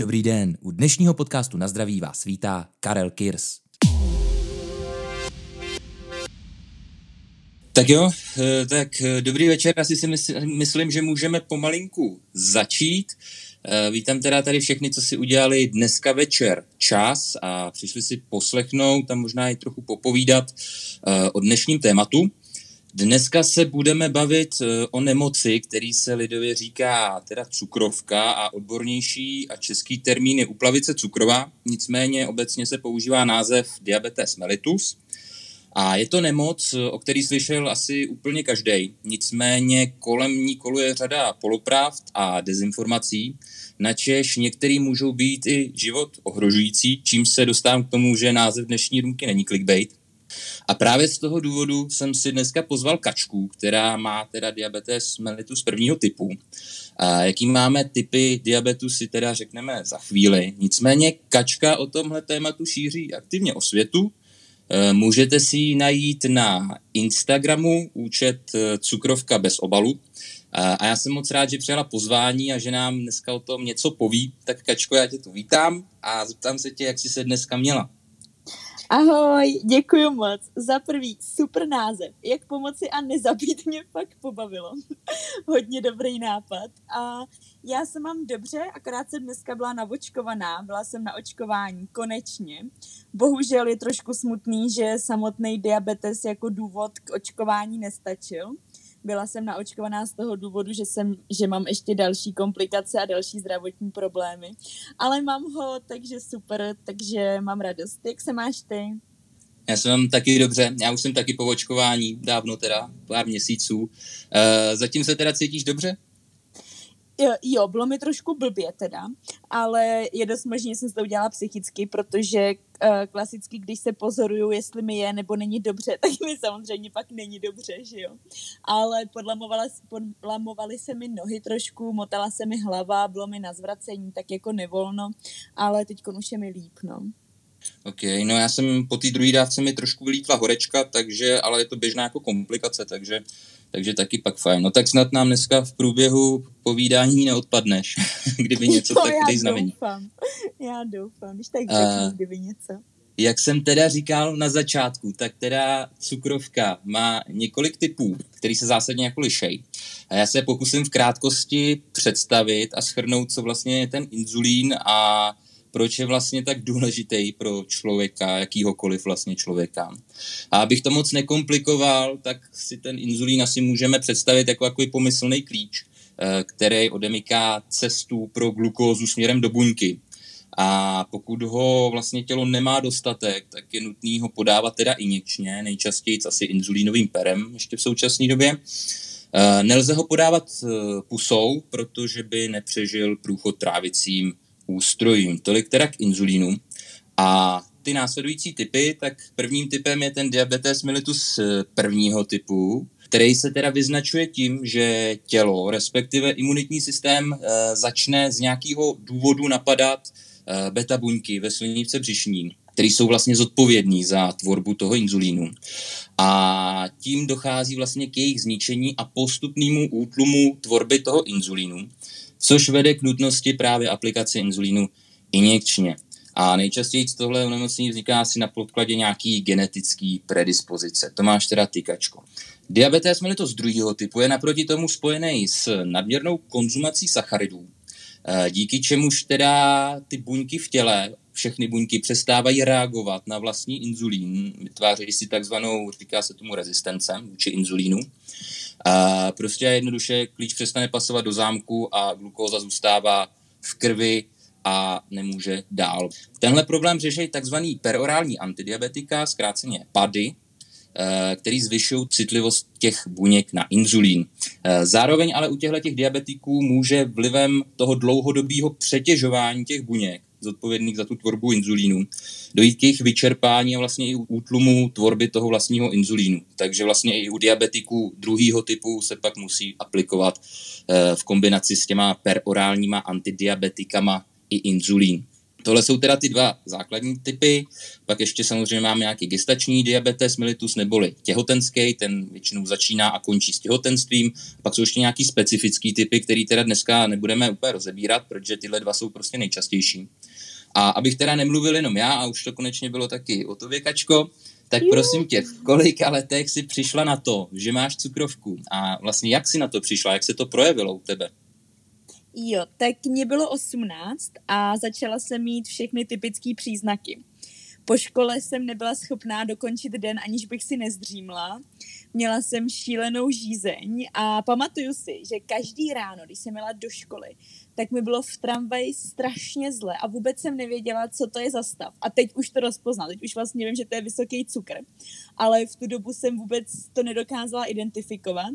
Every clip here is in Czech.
Dobrý den, u dnešního podcastu na zdraví vás vítá Karel Kirs. Tak jo, eh, tak eh, dobrý večer, asi si myslím, že můžeme pomalinku začít. Eh, vítám teda tady všechny, co si udělali dneska večer čas a přišli si poslechnout a možná i trochu popovídat o dnešním tématu. Dneska se budeme bavit eh, o nemoci, který se lidově říká teda cukrovka a odbornější a český termín je uplavice cukrová, nicméně obecně se používá název diabetes mellitus. A je to nemoc, o který slyšel asi úplně každý. Nicméně kolem ní koluje řada polopravd a dezinformací, načež některý můžou být i život ohrožující, čím se dostávám k tomu, že název dnešní růmky není clickbait. A právě z toho důvodu jsem si dneska pozval Kačku, která má teda diabetes mellitus prvního typu. A jaký máme typy diabetu si teda řekneme za chvíli. Nicméně Kačka o tomhle tématu šíří aktivně o světu. E, můžete si ji najít na Instagramu, účet e, Cukrovka bez obalu. A já jsem moc rád, že přijala pozvání a že nám dneska o tom něco poví. Tak Kačko, já tě tu vítám a zeptám se tě, jak jsi se dneska měla. Ahoj, děkuji moc. Za prvý, super název. Jak pomoci a nezabít mě fakt pobavilo. Hodně dobrý nápad. A já se mám dobře, akorát jsem dneska byla navočkovaná, byla jsem na očkování, konečně. Bohužel je trošku smutný, že samotný diabetes jako důvod k očkování nestačil byla jsem naočkovaná z toho důvodu, že, jsem, že mám ještě další komplikace a další zdravotní problémy. Ale mám ho, takže super, takže mám radost. Jak se máš ty? Já jsem taky dobře, já už jsem taky po očkování, dávno teda, pár měsíců. Uh, zatím se teda cítíš dobře? jo, bylo mi trošku blbě teda, ale je dost možné, že jsem to udělala psychicky, protože klasicky, když se pozoruju, jestli mi je nebo není dobře, tak mi samozřejmě pak není dobře, že jo. Ale podlamovala, podlamovaly se mi nohy trošku, motala se mi hlava, bylo mi na zvracení, tak jako nevolno, ale teď už je mi líp, no. OK, no já jsem po té druhé dávce mi trošku vylítla horečka, takže, ale je to běžná jako komplikace, takže takže taky pak fajn. No tak snad nám dneska v průběhu povídání neodpadneš, kdyby něco no, tak já znamení. Doufám. Já doufám, když tak řeknu, kdyby něco. Jak jsem teda říkal na začátku, tak teda cukrovka má několik typů, který se zásadně jako lišej. A já se pokusím v krátkosti představit a schrnout, co vlastně je ten inzulín a proč je vlastně tak důležitý pro člověka, jakýhokoliv vlastně člověka. A abych to moc nekomplikoval, tak si ten inzulín asi můžeme představit jako takový pomyslný klíč, eh, který odemyká cestu pro glukózu směrem do buňky. A pokud ho vlastně tělo nemá dostatek, tak je nutný ho podávat teda injekčně, nejčastěji asi inzulínovým perem ještě v současné době. Eh, nelze ho podávat eh, pusou, protože by nepřežil průchod trávicím ústrojím. Tolik teda k inzulínu. A ty následující typy, tak prvním typem je ten diabetes mellitus eh, prvního typu, který se teda vyznačuje tím, že tělo, respektive imunitní systém, e, začne z nějakého důvodu napadat e, beta buňky ve slinivce břišní, které jsou vlastně zodpovědní za tvorbu toho inzulínu. A tím dochází vlastně k jejich zničení a postupnému útlumu tvorby toho inzulínu což vede k nutnosti právě aplikace inzulínu injekčně. A nejčastěji tohle onemocnění vzniká asi na podkladě nějaký genetický predispozice. To máš teda tykačko. Diabetes mellitus druhého typu je naproti tomu spojený s nadměrnou konzumací sacharidů, eh, díky čemuž teda ty buňky v těle, všechny buňky přestávají reagovat na vlastní inzulín, vytvářejí si takzvanou, říká se tomu rezistencem vůči inzulínu. A prostě jednoduše klíč přestane pasovat do zámku a glukóza zůstává v krvi a nemůže dál. Tenhle problém řeší takzvaný perorální antidiabetika, zkráceně PADy, eh, který zvyšují citlivost těch buněk na inzulín. Eh, zároveň ale u těchto těch diabetiků může vlivem toho dlouhodobého přetěžování těch buněk zodpovědných za tu tvorbu inzulínu, dojít k jejich vyčerpání a vlastně i útlumu tvorby toho vlastního inzulínu. Takže vlastně i u diabetiků druhého typu se pak musí aplikovat eh, v kombinaci s těma perorálníma antidiabetikama i inzulín. Tohle jsou teda ty dva základní typy, pak ještě samozřejmě máme nějaký gestační diabetes mellitus neboli těhotenský, ten většinou začíná a končí s těhotenstvím, pak jsou ještě nějaký specifický typy, který teda dneska nebudeme úplně rozebírat, protože tyhle dva jsou prostě nejčastější. A abych teda nemluvil jenom já, a už to konečně bylo taky o to věkačko, tak prosím tě, v kolika letech si přišla na to, že máš cukrovku a vlastně jak si na to přišla, jak se to projevilo u tebe? Jo, tak mě bylo 18 a začala jsem mít všechny typické příznaky. Po škole jsem nebyla schopná dokončit den, aniž bych si nezdřímla. Měla jsem šílenou žízeň a pamatuju si, že každý ráno, když jsem jela do školy, tak mi bylo v tramvaji strašně zle a vůbec jsem nevěděla, co to je za stav. A teď už to rozpoznal, teď už vlastně vím, že to je vysoký cukr, ale v tu dobu jsem vůbec to nedokázala identifikovat.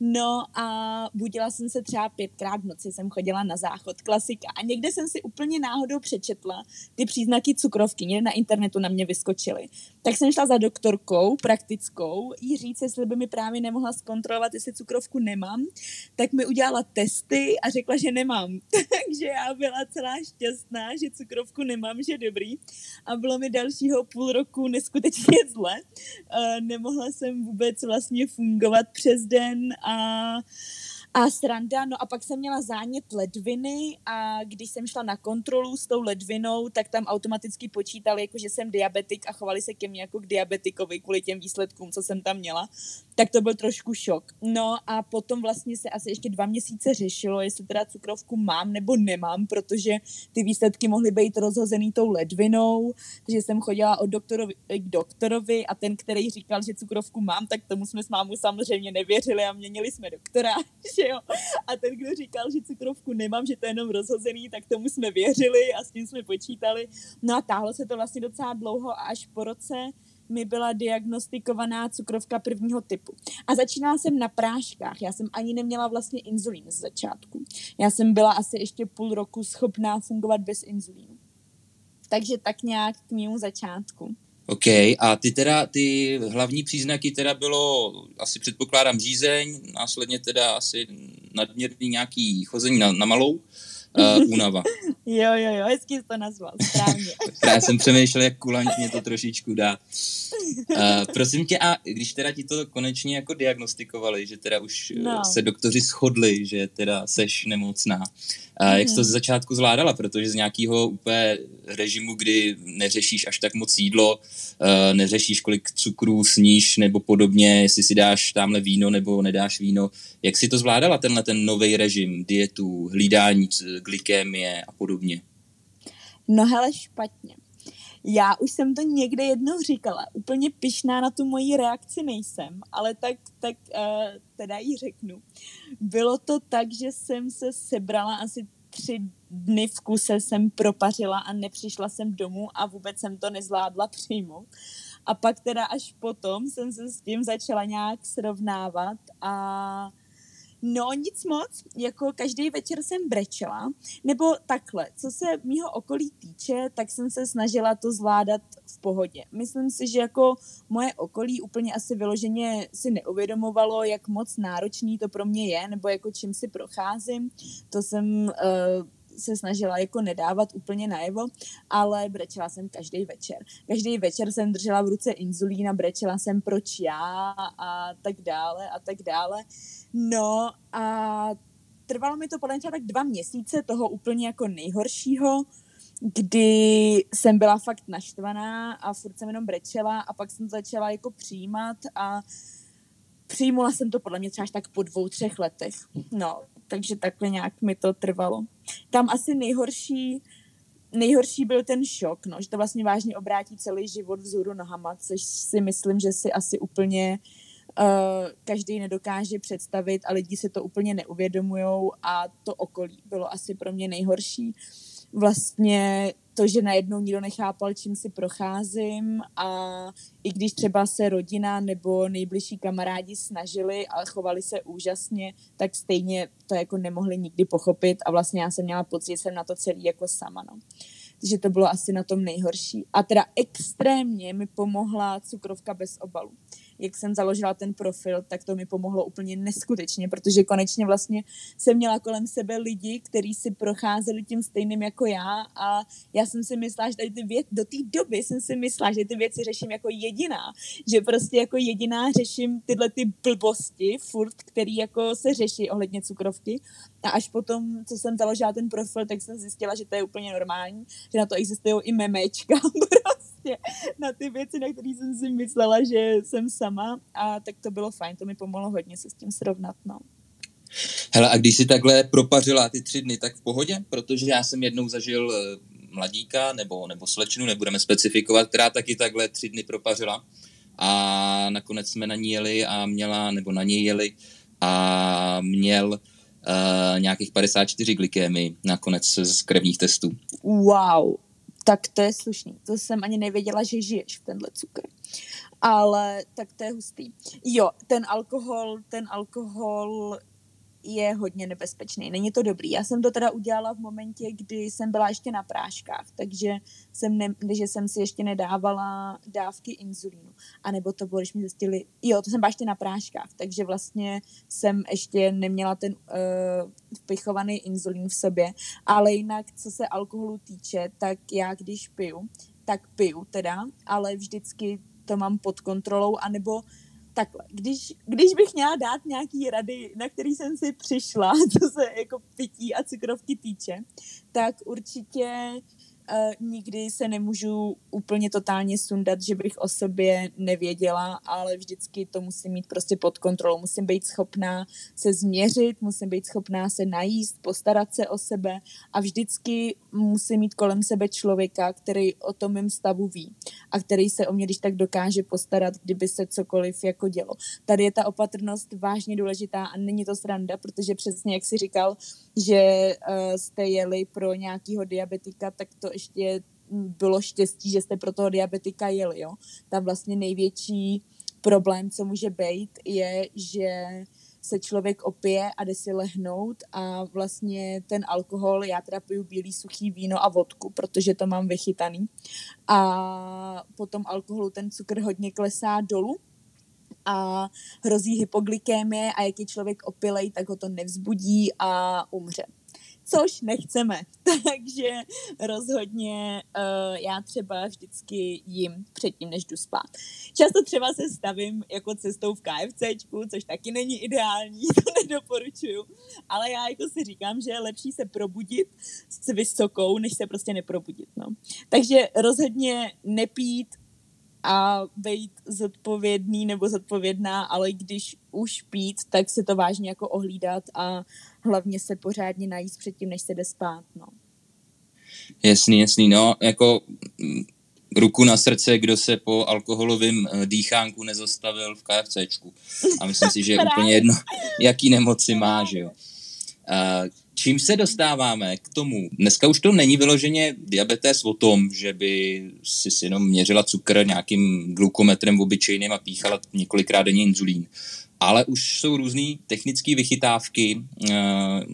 No a budila jsem se třeba pětkrát v noci, jsem chodila na záchod, klasika. A někde jsem si úplně náhodou přečetla ty příznaky cukrovky, někde na internetu na mě vyskočily. Tak jsem šla za doktorkou praktickou jí říct, jestli by mi právě nemohla zkontrolovat, jestli cukrovku nemám. Tak mi udělala testy a řekla, že nemám. Takže já byla celá šťastná, že cukrovku nemám, že dobrý. A bylo mi dalšího půl roku neskutečně zle. Nemohla jsem vůbec vlastně fungovat přes den a a sranda, no a pak jsem měla zánět ledviny a když jsem šla na kontrolu s tou ledvinou, tak tam automaticky počítali, jako že jsem diabetik a chovali se ke mně jako k diabetikovi kvůli těm výsledkům, co jsem tam měla. Tak to byl trošku šok. No a potom vlastně se asi ještě dva měsíce řešilo, jestli teda cukrovku mám nebo nemám, protože ty výsledky mohly být rozhozený tou ledvinou, takže jsem chodila od doktorovi, k doktorovi a ten, který říkal, že cukrovku mám, tak tomu jsme s mámou samozřejmě nevěřili a měnili jsme doktora, že jo. A ten, kdo říkal, že cukrovku nemám, že to je jenom rozhozený, tak tomu jsme věřili a s tím jsme počítali. No a táhlo se to vlastně docela dlouho a až po roce mi byla diagnostikovaná cukrovka prvního typu. A začínala jsem na práškách. Já jsem ani neměla vlastně inzulín z začátku. Já jsem byla asi ještě půl roku schopná fungovat bez inzulínu. Takže tak nějak k mému začátku. OK, a ty teda, ty hlavní příznaky teda bylo, asi předpokládám řízeň, následně teda asi nadměrný nějaký chození na, na malou, uh, únava. jo, jo, jo, hezky jsi to nazval, správně. Já jsem přemýšlel, jak kulantně to trošičku dá. Uh, prosím tě, a když teda ti to konečně jako diagnostikovali, že teda už no. se doktoři shodli, že teda seš nemocná, a jak jsi to mhm. z začátku zvládala, protože z nějakého úplně režimu, kdy neřešíš až tak moc jídlo, uh, neřešíš kolik cukrů sníš nebo podobně, jestli si dáš tamhle víno nebo nedáš víno, jak si to zvládala tenhle ten nový režim, dietu, hlídání glykémie a podobně? No hele, špatně. Já už jsem to někde jednou říkala, úplně pišná na tu moji reakci nejsem, ale tak, tak uh, teda jí řeknu. Bylo to tak, že jsem se sebrala asi tři dny v kuse jsem propařila a nepřišla jsem domů a vůbec jsem to nezvládla přijmout. A pak teda až potom jsem se s tím začala nějak srovnávat a No nic moc, jako každý večer jsem brečela, nebo takhle, co se mýho okolí týče, tak jsem se snažila to zvládat v pohodě. Myslím si, že jako moje okolí úplně asi vyloženě si neuvědomovalo, jak moc náročný to pro mě je, nebo jako čím si procházím. To jsem uh, se snažila jako nedávat úplně najevo, ale brečela jsem každý večer. Každý večer jsem držela v ruce inzulín a brečela jsem proč já a tak dále a tak dále. No a trvalo mi to podle mě tak dva měsíce toho úplně jako nejhoršího, kdy jsem byla fakt naštvaná a furt jsem jenom brečela a pak jsem začala jako přijímat a přijmula jsem to podle mě třeba až tak po dvou, třech letech. No, takže takhle nějak mi to trvalo. Tam asi nejhorší, nejhorší byl ten šok, no, že to vlastně vážně obrátí celý život vzhůru nohama, což si myslím, že si asi úplně uh, každý nedokáže představit a lidi si to úplně neuvědomují a to okolí bylo asi pro mě nejhorší. Vlastně to, že najednou nikdo nechápal, čím si procházím a i když třeba se rodina nebo nejbližší kamarádi snažili a chovali se úžasně, tak stejně to jako nemohli nikdy pochopit a vlastně já jsem měla pocit, že jsem na to celý jako sama, no. Takže to bylo asi na tom nejhorší. A teda extrémně mi pomohla cukrovka bez obalu. Jak jsem založila ten profil, tak to mi pomohlo úplně neskutečně, protože konečně vlastně jsem měla kolem sebe lidi, kteří si procházeli tím stejným jako já a já jsem si myslela, že tady ty věci, do té doby jsem si myslela, že ty věci řeším jako jediná, že prostě jako jediná řeším tyhle ty blbosti furt, který jako se řeší ohledně cukrovky. A až potom, co jsem založila ten profil, tak jsem zjistila, že to je úplně normální, že na to existují i memečka prostě na ty věci, na které jsem si myslela, že jsem sama a tak to bylo fajn, to mi pomohlo hodně se s tím srovnat, no. Hele, a když si takhle propařila ty tři dny, tak v pohodě? Protože já jsem jednou zažil eh, mladíka nebo, nebo slečnu, nebudeme specifikovat, která taky takhle tři dny propařila a nakonec jsme na ní jeli a měla, nebo na něj jeli a měl uh, nějakých 54 glykémy nakonec z krevních testů. Wow, tak to je slušný. To jsem ani nevěděla, že žiješ v tenhle cukr. Ale tak to je hustý. Jo, ten alkohol, ten alkohol je hodně nebezpečný. Není to dobrý. Já jsem to teda udělala v momentě, kdy jsem byla ještě na práškách, takže jsem, ne, že jsem si ještě nedávala dávky inzulínu. A nebo to bylo, když mi zjistili, jo, to jsem byla ještě na práškách, takže vlastně jsem ještě neměla ten uh, vpichovaný inzulín v sobě. Ale jinak, co se alkoholu týče, tak já když piju, tak piju teda, ale vždycky to mám pod kontrolou, anebo takhle, když, když bych měla dát nějaký rady, na který jsem si přišla, co se jako pití a cukrovky týče, tak určitě nikdy se nemůžu úplně totálně sundat, že bych o sobě nevěděla, ale vždycky to musím mít prostě pod kontrolou. Musím být schopná se změřit, musím být schopná se najíst, postarat se o sebe a vždycky musím mít kolem sebe člověka, který o tom mém stavu ví a který se o mě když tak dokáže postarat, kdyby se cokoliv jako dělo. Tady je ta opatrnost vážně důležitá a není to sranda, protože přesně jak si říkal, že uh, jste jeli pro nějakého diabetika, tak to ještě bylo štěstí, že jste pro toho diabetika jeli. Jo? Tam vlastně největší problém, co může být, je, že se člověk opije a jde si lehnout a vlastně ten alkohol, já teda piju bílý suchý víno a vodku, protože to mám vychytaný a potom alkoholu ten cukr hodně klesá dolů a hrozí hypoglykémie a jak je člověk opilej, tak ho to nevzbudí a umře což nechceme. Takže rozhodně uh, já třeba vždycky jim předtím, než jdu spát. Často třeba se stavím jako cestou v KFCčku, což taky není ideální, to nedoporučuju, ale já jako si říkám, že je lepší se probudit s vysokou, než se prostě neprobudit. No. Takže rozhodně nepít a být zodpovědný nebo zodpovědná, ale když už pít, tak se to vážně jako ohlídat a hlavně se pořádně najíst předtím, než se jde spát, no. Jasný, jasný, no, jako mm, ruku na srdce, kdo se po alkoholovém eh, dýchánku nezastavil v KFCčku. A myslím si, že je úplně jedno, jaký nemoci má, že jo. Uh, čím se dostáváme k tomu? Dneska už to není vyloženě diabetes o tom, že by si jenom měřila cukr nějakým glukometrem obyčejným a píchala několikrát denně inzulín. Ale už jsou různé technické vychytávky, eh,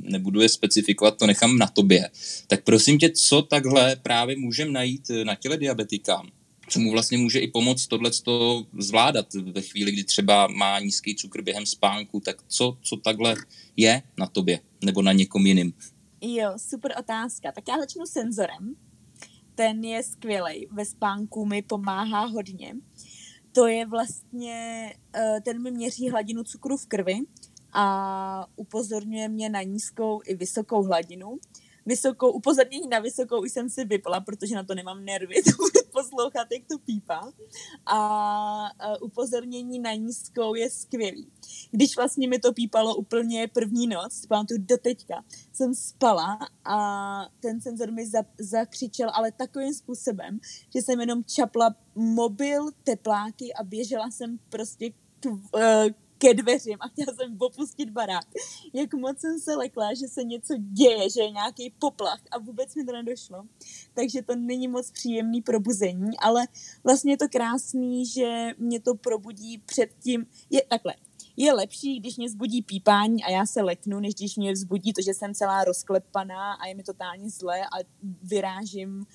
nebudu je specifikovat, to nechám na tobě. Tak prosím tě, co takhle právě můžeme najít na těle diabetika? Co mu vlastně může i pomoct tohle zvládat ve chvíli, kdy třeba má nízký cukr během spánku, tak co, co takhle je na tobě nebo na někom jiným? Jo, super otázka. Tak já začnu senzorem. Ten je skvělý. Ve spánku mi pomáhá hodně. To je vlastně, eh, ten mi měří hladinu cukru v krvi a upozorňuje mě na nízkou i vysokou hladinu vysokou, upozornění na vysokou už jsem si vypla, protože na to nemám nervy to poslouchat, jak to pípá. A, upozornění na nízkou je skvělý. Když vlastně mi to pípalo úplně první noc, pamatuju do teďka, jsem spala a ten senzor mi za, zakřičel, ale takovým způsobem, že jsem jenom čapla mobil, tepláky a běžela jsem prostě k, eh, ke dveřím a chtěla jsem opustit barák. Jak moc jsem se lekla, že se něco děje, že je nějaký poplach a vůbec mi to nedošlo. Takže to není moc příjemný probuzení, ale vlastně je to krásný, že mě to probudí předtím. Je takhle, je lepší, když mě zbudí pípání a já se leknu, než když mě vzbudí to, že jsem celá rozklepaná a je mi totálně zle a vyrážím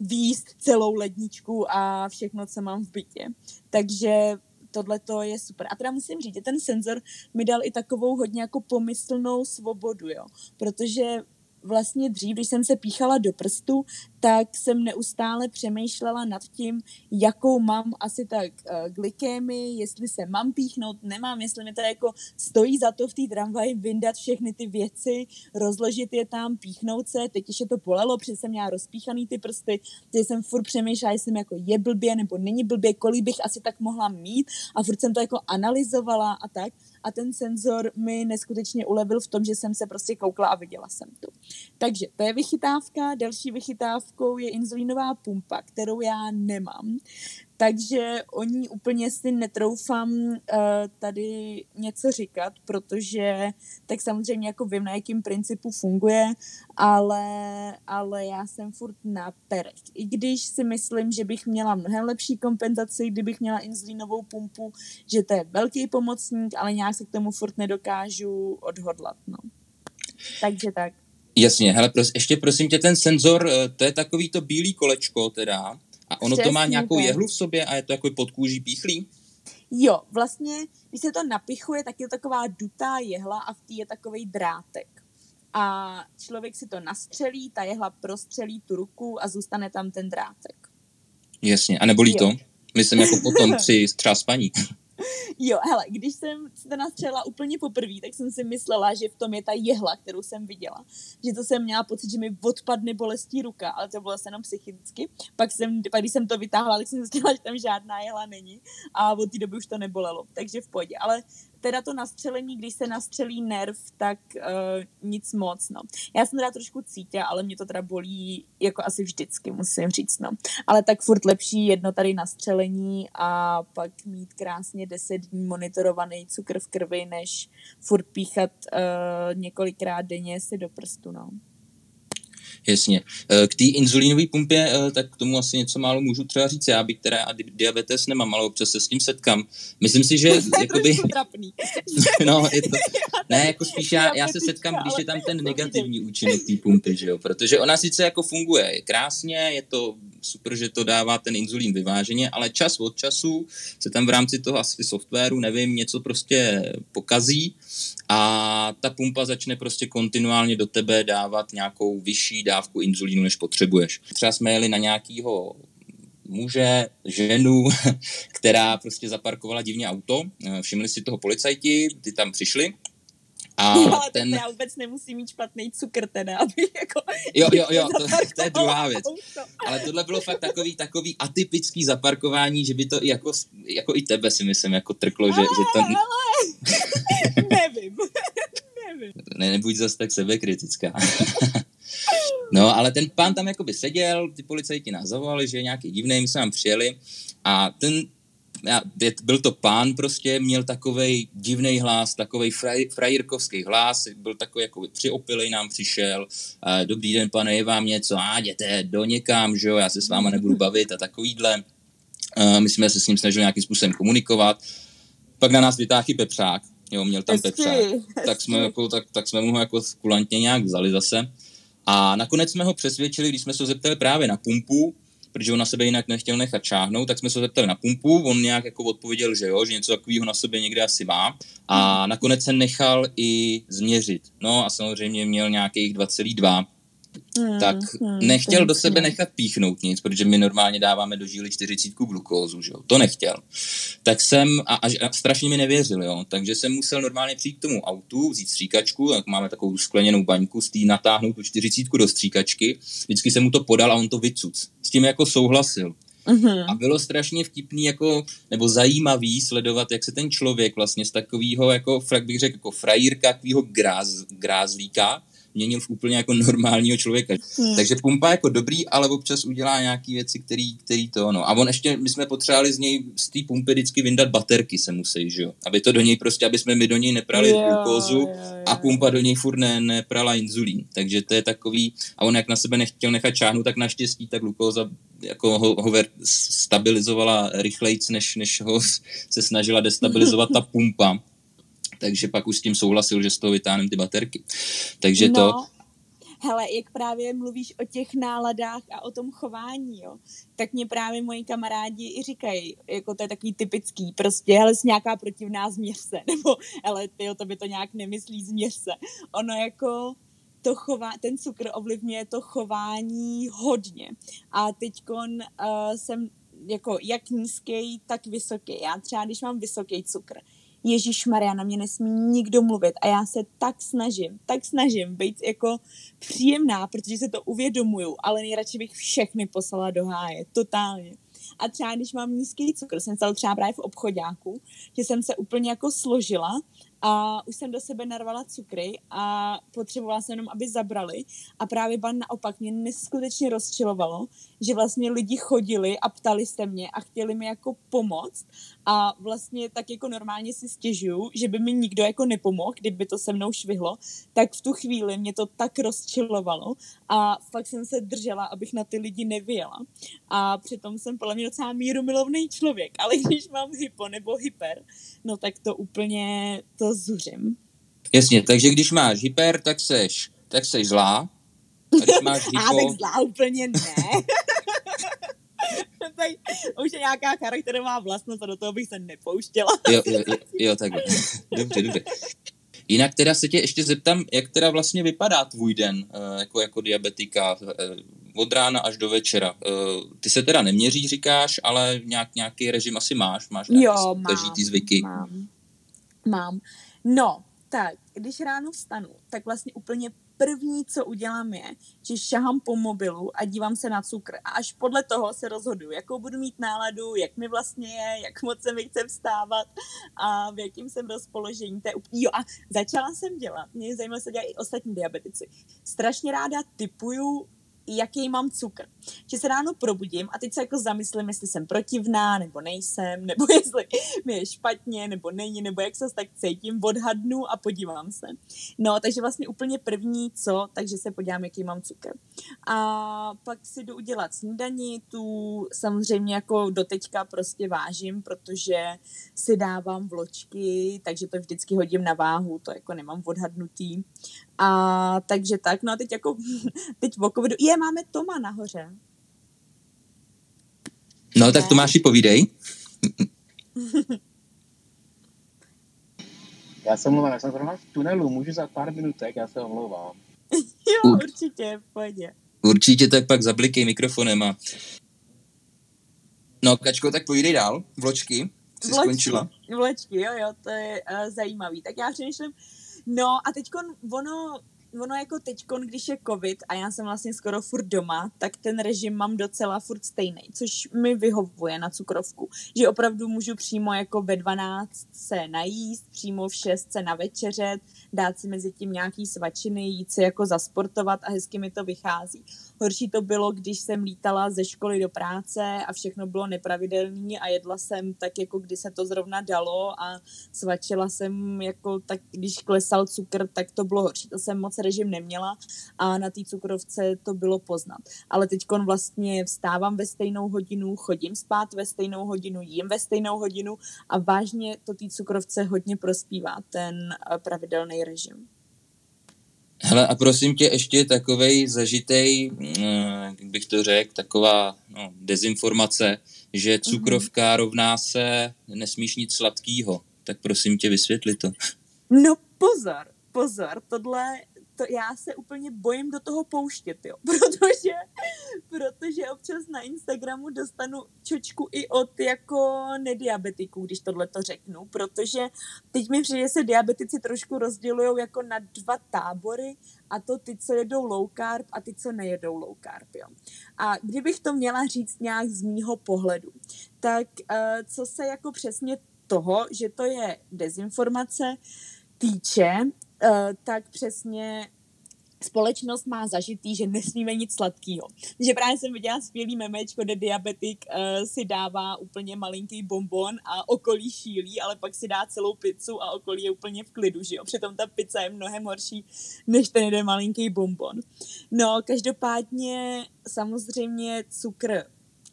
výst celou ledničku a všechno, co mám v bytě. Takže tohle to je super. A teda musím říct, že ten senzor mi dal i takovou hodně jako pomyslnou svobodu, jo. Protože vlastně dřív, když jsem se píchala do prstu, tak jsem neustále přemýšlela nad tím, jakou mám asi tak uh, jestli se mám píchnout, nemám, jestli mi to jako stojí za to v té tramvaji vyndat všechny ty věci, rozložit je tam, píchnout se, teď ještě to bolelo, protože jsem měla rozpíchaný ty prsty, teď jsem furt přemýšlela, jestli jako je blbě nebo není blbě, kolik bych asi tak mohla mít. A furt jsem to jako analyzovala a tak a ten senzor mi neskutečně ulevil v tom, že jsem se prostě koukla a viděla jsem to. Takže to je vychytávka, další vychytávkou je inzulínová pumpa, kterou já nemám. Takže o ní úplně si netroufám uh, tady něco říkat, protože tak samozřejmě jako vím, na jakým principu funguje, ale, ale já jsem furt na perech. I když si myslím, že bych měla mnohem lepší kompenzaci, kdybych měla inzulínovou pumpu, že to je velký pomocník, ale nějak se k tomu furt nedokážu odhodlat. No. Takže tak. Jasně, hele, pros, ještě prosím tě, ten senzor, eh, to je takový to bílý kolečko teda, a ono Přesně to má nějakou tak. jehlu v sobě a je to jako pod kůží píchlý? Jo, vlastně, když se to napichuje, tak je to taková dutá jehla a v té je takový drátek. A člověk si to nastřelí, ta jehla prostřelí tu ruku a zůstane tam ten drátek. Jasně, a nebolí jo. to? Myslím jako potom při třeba spaní. Jo, hele, když jsem se to nastřela úplně poprvé, tak jsem si myslela, že v tom je ta jehla, kterou jsem viděla. Že to jsem měla pocit, že mi odpadne bolestí ruka, ale to bylo se jenom psychicky. Pak, jsem, pak když jsem to vytáhla, tak jsem zjistila, že tam žádná jehla není a od té doby už to nebolelo, takže v pohodě. Ale teda to nastřelení, když se nastřelí nerv, tak uh, nic moc, no. Já jsem teda trošku cítila, ale mě to teda bolí jako asi vždycky, musím říct, no. Ale tak furt lepší jedno tady nastřelení a pak mít krásně 10 dní monitorovaný cukr v krvi, než furt píchat uh, několikrát denně si do prstu, no. Jasně. Eh, k té inzulínové pumpě, eh, tak k tomu asi něco málo můžu třeba říct. Já bych teda a diabetes nemám, ale občas se s tím setkám. Myslím si, že jakoby... no, je to... Ne, jako spíš já, já se setkám, když je tam ten negativní účinek té pumpy, že jo? Protože ona sice jako funguje krásně, je to super, že to dává ten inzulín vyváženě, ale čas od času se tam v rámci toho asi softwaru, nevím, něco prostě pokazí a ta pumpa začne prostě kontinuálně do tebe dávat nějakou vyšší dávku inzulínu, než potřebuješ. Třeba jsme jeli na nějakýho muže, ženu, která prostě zaparkovala divně auto. Všimli si toho policajti, ty tam přišli a no, ale ten... já vůbec nemusím mít špatný cukr teda, aby jako... Jo, jo, jo, to, to je druhá věc. Ale tohle bylo fakt takový, takový atypický zaparkování, že by to jako, jako i tebe si myslím jako trklo, že, ale, že to... Ale... nevím. Ne, nebuď zase tak sebekritická. no, ale ten pán tam jakoby seděl, ty policajti nás zavolali, že je nějaký divný, my jsme tam přijeli a ten já, byl to pán prostě, měl takový divný hlas, takový fraj, frajírkovský hlas, byl takový jako přiopilej nám přišel, dobrý den pane, je vám něco, a jděte do někam, že jo, já se s váma nebudu bavit a takovýhle. My jsme se s ním snažili nějakým způsobem komunikovat. Pak na nás vytáhl pepřák, jo, měl tam hezky. Tak jsme, jako, tak, tak jsme mu ho jako kulantně nějak vzali zase. A nakonec jsme ho přesvědčili, když jsme se zeptali právě na pumpu, protože on na sebe jinak nechtěl nechat čáhnout, tak jsme se zeptali na pumpu, on nějak jako odpověděl, že jo, že něco takového na sobě někde asi má a nakonec se nechal i změřit. No a samozřejmě měl nějakých 2,2 Hmm, tak hmm, nechtěl do sebe nechat píchnout nic, protože my normálně dáváme do žíly 40 glukózu, že jo? to nechtěl. Tak jsem, a, a, a strašně mi nevěřil, jo? takže jsem musel normálně přijít k tomu autu, vzít stříkačku, tak máme takovou skleněnou baňku, z té natáhnout tu 40 do stříkačky, vždycky jsem mu to podal a on to vycuc. S tím jako souhlasil. Uh-huh. A bylo strašně vtipný, jako, nebo zajímavý sledovat, jak se ten člověk vlastně z takového, jako, jak bych řekl, jako frajírka, takového gráz, grázlíka, měnil v úplně jako normálního člověka. Hmm. Takže pumpa jako dobrý, ale občas udělá nějaké věci, který, který to, no. A on ještě, my jsme potřebovali z něj, z té pumpy vždycky vyndat baterky se musí, že jo. Aby to do něj prostě, aby jsme my do něj neprali glukózu a pumpa do něj furt ne, neprala inzulín. Takže to je takový, a on jak na sebe nechtěl nechat čáhnout, tak naštěstí ta glukóza jako ho, ho ver, stabilizovala rychlejc, než, než ho se snažila destabilizovat ta pumpa takže pak už s tím souhlasil, že z toho vytáhneme ty baterky. Takže no. to... Hele, jak právě mluvíš o těch náladách a o tom chování, jo, tak mě právě moji kamarádi i říkají, jako to je takový typický, prostě, hele, jsi nějaká protivná změř se, nebo, hele, ty to by to nějak nemyslí, změř se. Ono jako, to chová, ten cukr ovlivňuje to chování hodně. A teď uh, jsem jako jak nízký, tak vysoký. Já třeba, když mám vysoký cukr, Ježíš Maria, na mě nesmí nikdo mluvit. A já se tak snažím, tak snažím být jako příjemná, protože se to uvědomuju, ale nejradši bych všechny poslala do háje, totálně. A třeba když mám nízký cukr, jsem stala třeba právě v obchodáku, že jsem se úplně jako složila a už jsem do sebe narvala cukry a potřebovala jsem jenom, aby zabrali. A právě ban naopak mě neskutečně rozčilovalo, že vlastně lidi chodili a ptali se mě a chtěli mi jako pomoct a vlastně tak jako normálně si stěžuju, že by mi nikdo jako nepomohl, kdyby to se mnou švihlo, tak v tu chvíli mě to tak rozčilovalo a fakt jsem se držela, abych na ty lidi nevyjela. A přitom jsem podle mě docela míru milovný člověk, ale když mám hypo nebo hyper, no tak to úplně to zuřím. Jasně, takže když máš hyper, tak seš, tak seš zlá, a když máš hypo... A tak zlá úplně ne. tak už je nějaká charakterová vlastnost a do toho bych se nepouštěla. jo, jo, jo, jo tak dobře, dobře. Jinak teda se tě ještě zeptám, jak teda vlastně vypadá tvůj den eh, jako, jako diabetika eh, od rána až do večera. Eh, ty se teda neměří, říkáš, ale nějak, nějaký režim asi máš? Máš jo, mám, zvyky? Mám. mám. No, tak, když ráno vstanu, tak vlastně úplně první, co udělám je, že šahám po mobilu a dívám se na cukr a až podle toho se rozhoduju, jakou budu mít náladu, jak mi vlastně je, jak moc se mi chce vstávat a v jakým jsem rozpoložení. To je. Jo a začala jsem dělat, mě zajímalo se dělat i ostatní diabetici. Strašně ráda typuju jaký mám cukr. Že se ráno probudím a teď se jako zamyslím, jestli jsem protivná, nebo nejsem, nebo jestli mi je špatně, nebo není, nebo jak se tak cítím, odhadnu a podívám se. No, takže vlastně úplně první co, takže se podívám, jaký mám cukr. A pak si jdu udělat snídani, tu samozřejmě jako doteďka prostě vážím, protože si dávám vločky, takže to vždycky hodím na váhu, to jako nemám odhadnutý. A takže tak, no a teď jako, teď v covidu, je, máme Toma nahoře. No, tak Tomáši, povídej. já se omlouvám, já jsem zrovna v tunelu, můžu za pár minutek, já se omlouvám. jo, určitě, pojď. Určitě, tak pak zablikej mikrofonem a... No, Kačko, tak povídej dál, vločky, jsi vločky, skončila. Vločky, jo, jo, to je uh, zajímavý. Tak já přemýšlím, no a teď ono, ono jako teďkon, když je covid a já jsem vlastně skoro furt doma, tak ten režim mám docela furt stejný, což mi vyhovuje na cukrovku. Že opravdu můžu přímo jako ve 12 se najíst, přímo v 6 se navečeřet, dát si mezi tím nějaký svačiny, jít se jako zasportovat a hezky mi to vychází. Horší to bylo, když jsem lítala ze školy do práce a všechno bylo nepravidelné a jedla jsem tak, jako kdy se to zrovna dalo a svačila jsem, jako tak, když klesal cukr, tak to bylo horší. To jsem moc režim neměla a na té cukrovce to bylo poznat. Ale teď vlastně vstávám ve stejnou hodinu, chodím spát ve stejnou hodinu, jím ve stejnou hodinu a vážně to té cukrovce hodně prospívá ten eh, pravidelný režim. Hele, a prosím tě, ještě takovej zažitej, eh, jak bych to řekl, taková no, dezinformace, že mhm. cukrovka rovná se nesmíš nic sladkýho. Tak prosím tě, vysvětli to. No pozor, pozor, tohle to já se úplně bojím do toho pouštět, jo, protože, protože občas na Instagramu dostanu čočku i od jako nediabetiků, když tohle to řeknu, protože teď mi přijde, že se diabetici trošku rozdělují jako na dva tábory a to ty, co jedou low carb a ty, co nejedou low carb, jo. A kdybych to měla říct nějak z mýho pohledu, tak uh, co se jako přesně toho, že to je dezinformace, týče, tak přesně společnost má zažitý, že nesmíme nic sladkého. Takže právě jsem viděla skvělý memečko, kde diabetik uh, si dává úplně malinký bonbon a okolí šílí, ale pak si dá celou pizzu a okolí je úplně v klidu, že jo? Přitom ta pizza je mnohem horší, než ten jeden malinký bonbon. No, každopádně samozřejmě cukr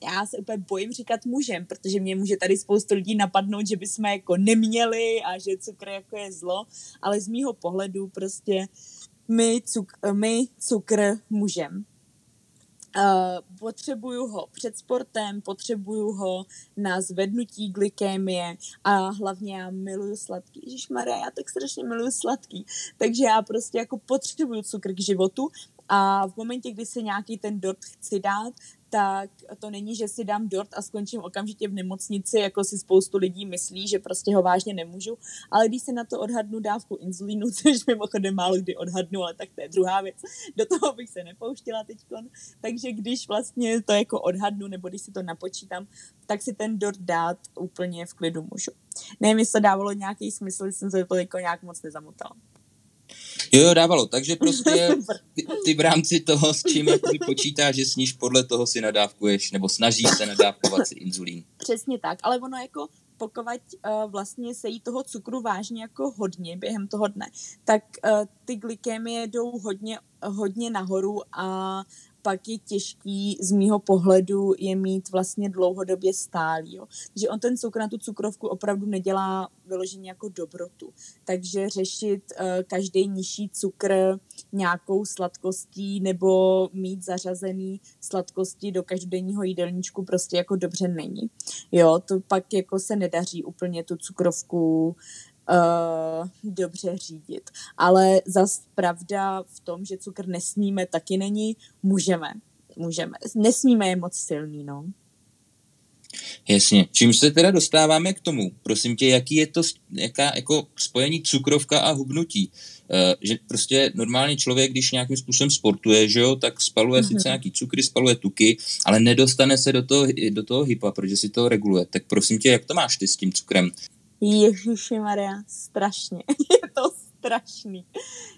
já se úplně bojím říkat mužem, protože mě může tady spoustu lidí napadnout, že bychom jako neměli a že cukr jako je zlo, ale z mýho pohledu prostě my, cuk, my cukr můžem. Uh, potřebuju ho před sportem, potřebuju ho na zvednutí glykémie a hlavně já miluju sladký. Ježíš Maria, já tak strašně miluju sladký. Takže já prostě jako potřebuju cukr k životu a v momentě, kdy se nějaký ten dort chci dát, tak to není, že si dám dort a skončím okamžitě v nemocnici, jako si spoustu lidí myslí, že prostě ho vážně nemůžu, ale když si na to odhadnu dávku inzulínu, což mimochodem málo kdy odhadnu, ale tak to je druhá věc, do toho bych se nepouštila teď. Takže když vlastně to jako odhadnu, nebo když si to napočítám, tak si ten dort dát úplně v klidu můžu. Nevím, jestli to dávalo nějaký smysl, jsem se to jako nějak moc nezamotala. Jo, jo, dávalo. Takže prostě ty, ty v rámci toho, s čím počítáš, že sníš podle toho si nadávkuješ, nebo snažíš se nadávkovat si inzulín. Přesně tak, ale ono jako pokud uh, vlastně se jí toho cukru vážně jako hodně během toho dne, tak uh, ty glykémie jdou hodně, hodně nahoru a pak je těžký z mýho pohledu je mít vlastně dlouhodobě stálý. Jo. Takže on ten cukr na tu cukrovku opravdu nedělá vyloženě jako dobrotu. Takže řešit uh, každý nižší cukr nějakou sladkostí nebo mít zařazený sladkosti do každodenního jídelníčku prostě jako dobře není. Jo, to pak jako se nedaří úplně tu cukrovku uh, dobře řídit. Ale zas pravda v tom, že cukr nesmíme, taky není. Můžeme. Můžeme. Nesmíme je moc silný, no. Jasně. Čím se teda dostáváme k tomu? Prosím tě, jaký je to jaká, jako spojení cukrovka a hubnutí? Uh, že prostě normálně člověk, když nějakým způsobem sportuje, že jo, tak spaluje mm-hmm. sice nějaký cukry, spaluje tuky, ale nedostane se do toho, do toho hypa, protože si to reguluje. Tak prosím tě, jak to máš ty s tím cukrem? Ježíši Maria, strašně. Je to strašný.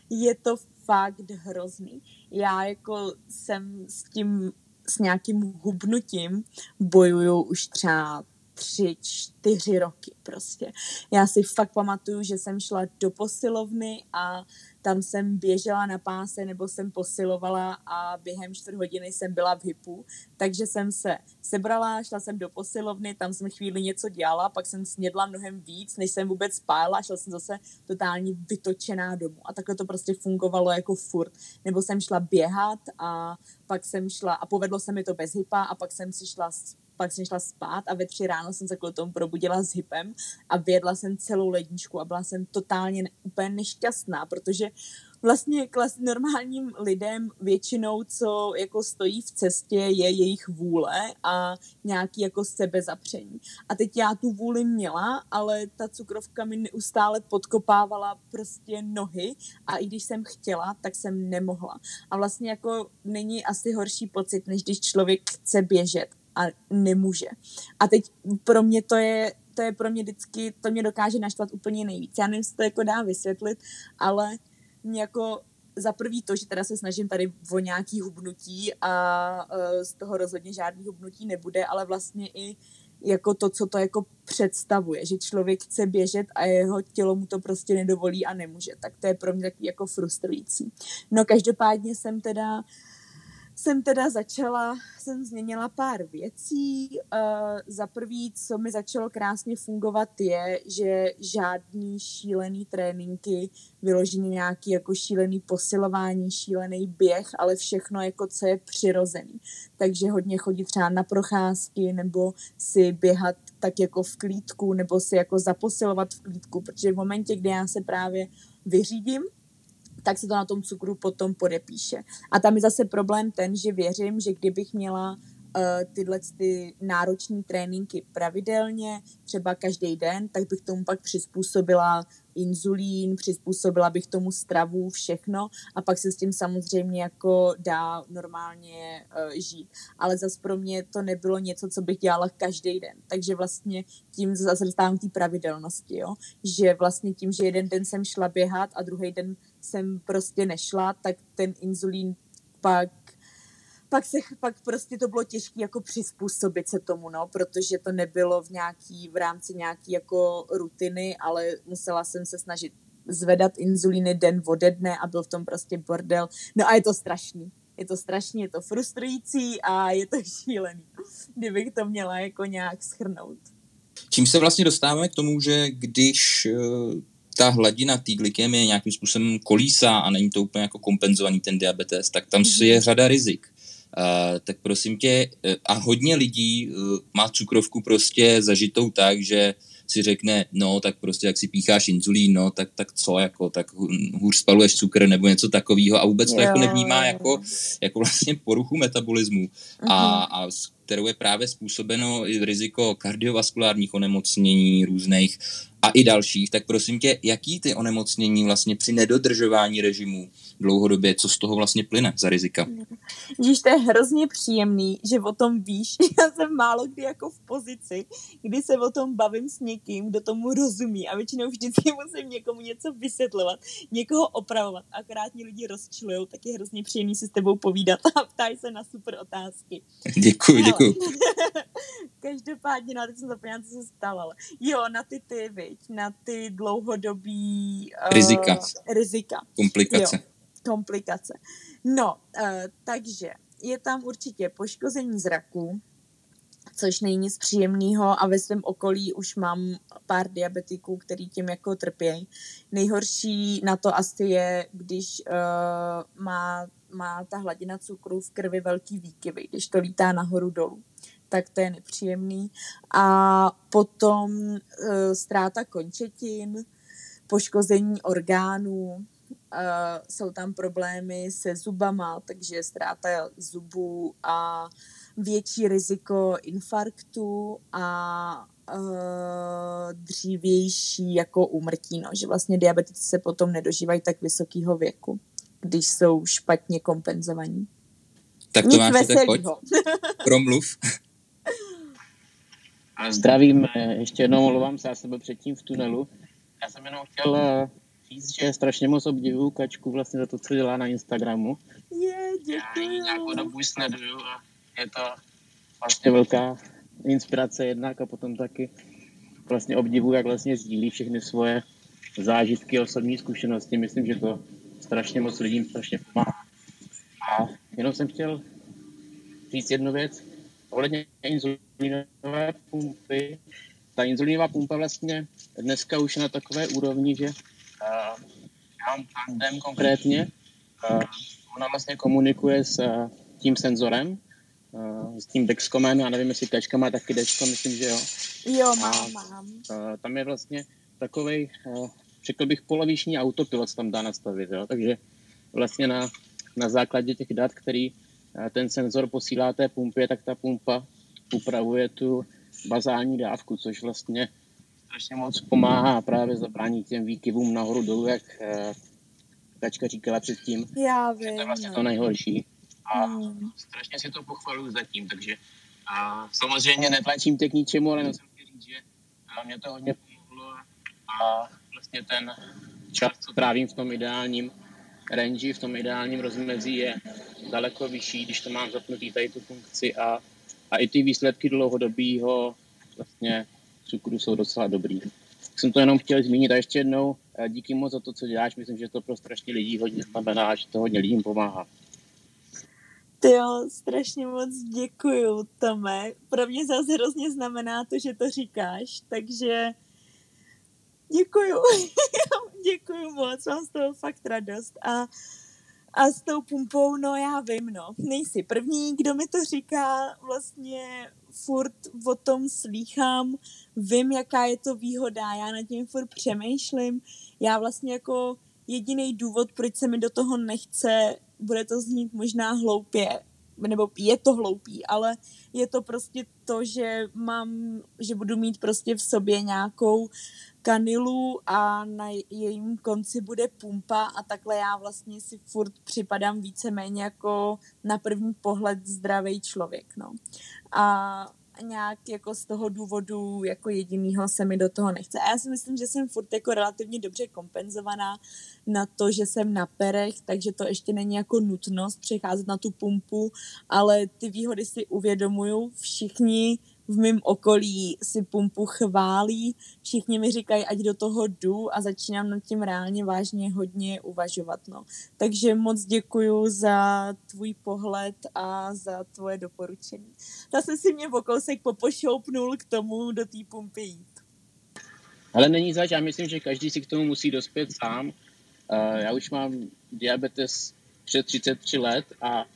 Je to fakt hrozný. Já jako jsem s tím, s nějakým hubnutím bojuju už třeba tři, čtyři roky prostě. Já si fakt pamatuju, že jsem šla do posilovny a tam jsem běžela na páse nebo jsem posilovala a během čtvrt hodiny jsem byla v hypu, takže jsem se sebrala, šla jsem do posilovny, tam jsem chvíli něco dělala, pak jsem snědla mnohem víc, než jsem vůbec spála, šla jsem zase totálně vytočená domů a takhle to prostě fungovalo jako furt. Nebo jsem šla běhat a pak jsem šla a povedlo se mi to bez hypa a pak jsem si šla pak jsem šla spát a ve tři ráno jsem se kvůli tomu probudila s hypem a vyjedla jsem celou ledničku a byla jsem totálně ne, úplně nešťastná, protože vlastně klas, normálním lidem většinou, co jako stojí v cestě, je jejich vůle a nějaký jako sebezapření. A teď já tu vůli měla, ale ta cukrovka mi neustále podkopávala prostě nohy a i když jsem chtěla, tak jsem nemohla. A vlastně jako není asi horší pocit, než když člověk chce běžet a nemůže. A teď pro mě to je, to je pro mě vždycky, to mě dokáže naštvat úplně nejvíc. Já nevím, to jako dá vysvětlit, ale mě jako za prvý to, že teda se snažím tady o nějaký hubnutí a uh, z toho rozhodně žádný hubnutí nebude, ale vlastně i jako to, co to jako představuje, že člověk chce běžet a jeho tělo mu to prostě nedovolí a nemůže, tak to je pro mě taky jako frustrující. No každopádně jsem teda uh, jsem teda začala, jsem změnila pár věcí. Uh, za prvý, co mi začalo krásně fungovat, je, že žádný šílený tréninky, vyloženě nějaký jako šílený posilování, šílený běh, ale všechno jako co je přirozený. Takže hodně chodit třeba na procházky nebo si běhat tak jako v klídku nebo si jako zaposilovat v klídku, protože v momentě, kdy já se právě vyřídím, tak se to na tom cukru potom podepíše. A tam je zase problém ten, že věřím, že kdybych měla uh, tyhle ty náročné tréninky pravidelně, třeba každý den, tak bych tomu pak přizpůsobila inzulín, přizpůsobila bych tomu stravu, všechno a pak se s tím samozřejmě jako dá normálně uh, žít. Ale zase pro mě to nebylo něco, co bych dělala každý den. Takže vlastně tím zase dostávám té pravidelnosti, jo? že vlastně tím, že jeden den jsem šla běhat a druhý den jsem prostě nešla, tak ten inzulín pak pak, se, pak prostě to bylo těžké jako přizpůsobit se tomu, no, protože to nebylo v nějaký, v rámci nějaký jako rutiny, ale musela jsem se snažit zvedat inzulíny den ode dne a byl v tom prostě bordel. No a je to strašný. Je to strašný, je to frustrující a je to šílený, kdybych to měla jako nějak schrnout. Čím se vlastně dostáváme k tomu, že když eh, ta hladina té glykemie nějakým způsobem kolísá a není to úplně jako kompenzovaný ten diabetes, tak tam mm-hmm. je řada rizik. Uh, tak prosím tě, a hodně lidí uh, má cukrovku prostě zažitou tak, že si řekne, no tak prostě jak si pícháš inzulín, no tak, tak co, jako, tak hůř spaluješ cukr nebo něco takového a vůbec to jo, jako nevnímá jako, jako vlastně poruchu metabolismu uh-huh. a, mhm. a kterou je právě způsobeno i riziko kardiovaskulárních onemocnění různých a i dalších, tak prosím tě, jaký ty onemocnění vlastně při nedodržování režimu dlouhodobě, co z toho vlastně plyne za rizika? Víš, to je hrozně příjemný, že o tom víš. Já jsem málo kdy jako v pozici, kdy se o tom bavím s někým, kdo tomu rozumí a většinou vždycky musím někomu něco vysvětlovat, někoho opravovat. Akorát mě lidi rozčilujou, tak je hrozně příjemný si s tebou povídat a ptají se na super otázky. Děkuji, děkuji. Každopádně, no, teď jsem zapomněla, co se stalo. Ale jo, na ty ty, viď, na ty dlouhodobý... Uh, rizika. Rizika. Komplikace. Jo, komplikace. No, uh, takže je tam určitě poškození zraku, což není nic příjemného a ve svém okolí už mám pár diabetiků, který tím jako trpějí. Nejhorší na to asi je, když uh, má, má ta hladina cukru v krvi velký výkyvy, když to lítá nahoru dolů tak to je nepříjemný. A potom uh, ztráta končetin, poškození orgánů, uh, jsou tam problémy se zubama, takže ztráta zubů a větší riziko infarktu a uh, dřívější jako úmrtí, no, že vlastně diabetici se potom nedožívají tak vysokého věku, když jsou špatně kompenzovaní. Tak to Nic máš tak pojď. Promluv. Zdravím, eh, ještě jednou mluvám se, já jsem byl předtím v tunelu. Já jsem jenom chtěl eh, říct, že strašně moc obdivuju Kačku vlastně za to, co dělá na Instagramu. Je, děkuji. Já ji nějakou dobu sleduju a je to vlastně velká inspirace jednak a potom taky vlastně obdivuju, jak vlastně sdílí všechny svoje zážitky, osobní zkušenosti. Myslím, že to strašně moc lidím strašně pomáhá. A jenom jsem chtěl říct jednu věc ohledně inzulinové pumpy. Ta inzulinová pumpa vlastně dneska už je na takové úrovni, že uh, já mám tandem konkrétně, uh, ona vlastně komunikuje s uh, tím senzorem, uh, s tím Dexcomem, já nevím, jestli Kačka má taky Dexcom, myslím, že jo. Jo, mám, mám. Uh, tam je vlastně takový, uh, řekl bych, poloviční autopilot tam dá nastavit, jo? takže vlastně na, na základě těch dat, který ten senzor posílá té pumpě, tak ta pumpa upravuje tu bazální dávku, což vlastně strašně moc pomáhá právě zabránit těm výkyvům nahoru dolů, jak eh, Kačka říkala předtím. Já vím. To je vlastně no. to nejhorší. A hmm. strašně si to pochvaluju zatím, takže a samozřejmě netlačím tě k ničemu, ale jsem chtěl říct, že mě to hodně pomohlo a vlastně ten čas, co trávím v tom ideálním range, v tom ideálním rozmezí je daleko vyšší, když to mám zapnutý tady tu funkci a, a i ty výsledky dlouhodobého vlastně cukru jsou docela dobrý. Tak jsem to jenom chtěl zmínit a ještě jednou eh, díky moc za to, co děláš. Myslím, že to pro strašně lidí hodně znamená, že to hodně lidím pomáhá. Ty jo, strašně moc děkuju, Tome. Pro mě zase hrozně znamená to, že to říkáš, takže děkuju. děkuju moc, mám z toho fakt radost. A a s tou pumpou, no já vím, no. Nejsi první, kdo mi to říká, vlastně furt o tom slýchám, vím, jaká je to výhoda, já nad tím furt přemýšlím. Já vlastně jako jediný důvod, proč se mi do toho nechce, bude to znít možná hloupě, nebo je to hloupý, ale je to prostě to, že mám, že budu mít prostě v sobě nějakou kanilu a na jejím konci bude pumpa a takhle já vlastně si furt připadám víceméně jako na první pohled zdravý člověk, no. A nějak jako z toho důvodu jako jedinýho se mi do toho nechce. A já si myslím, že jsem furt jako relativně dobře kompenzovaná na to, že jsem na perech, takže to ještě není jako nutnost přecházet na tu pumpu, ale ty výhody si uvědomuju všichni v mém okolí si pumpu chválí, všichni mi říkají, ať do toho jdu a začínám nad tím reálně vážně hodně uvažovat. No. Takže moc děkuju za tvůj pohled a za tvoje doporučení. Zase si mě v kousek popošoupnul k tomu do té pumpy jít. Ale není zač, já myslím, že každý si k tomu musí dospět sám. Uh, já už mám diabetes před 33 let a uh,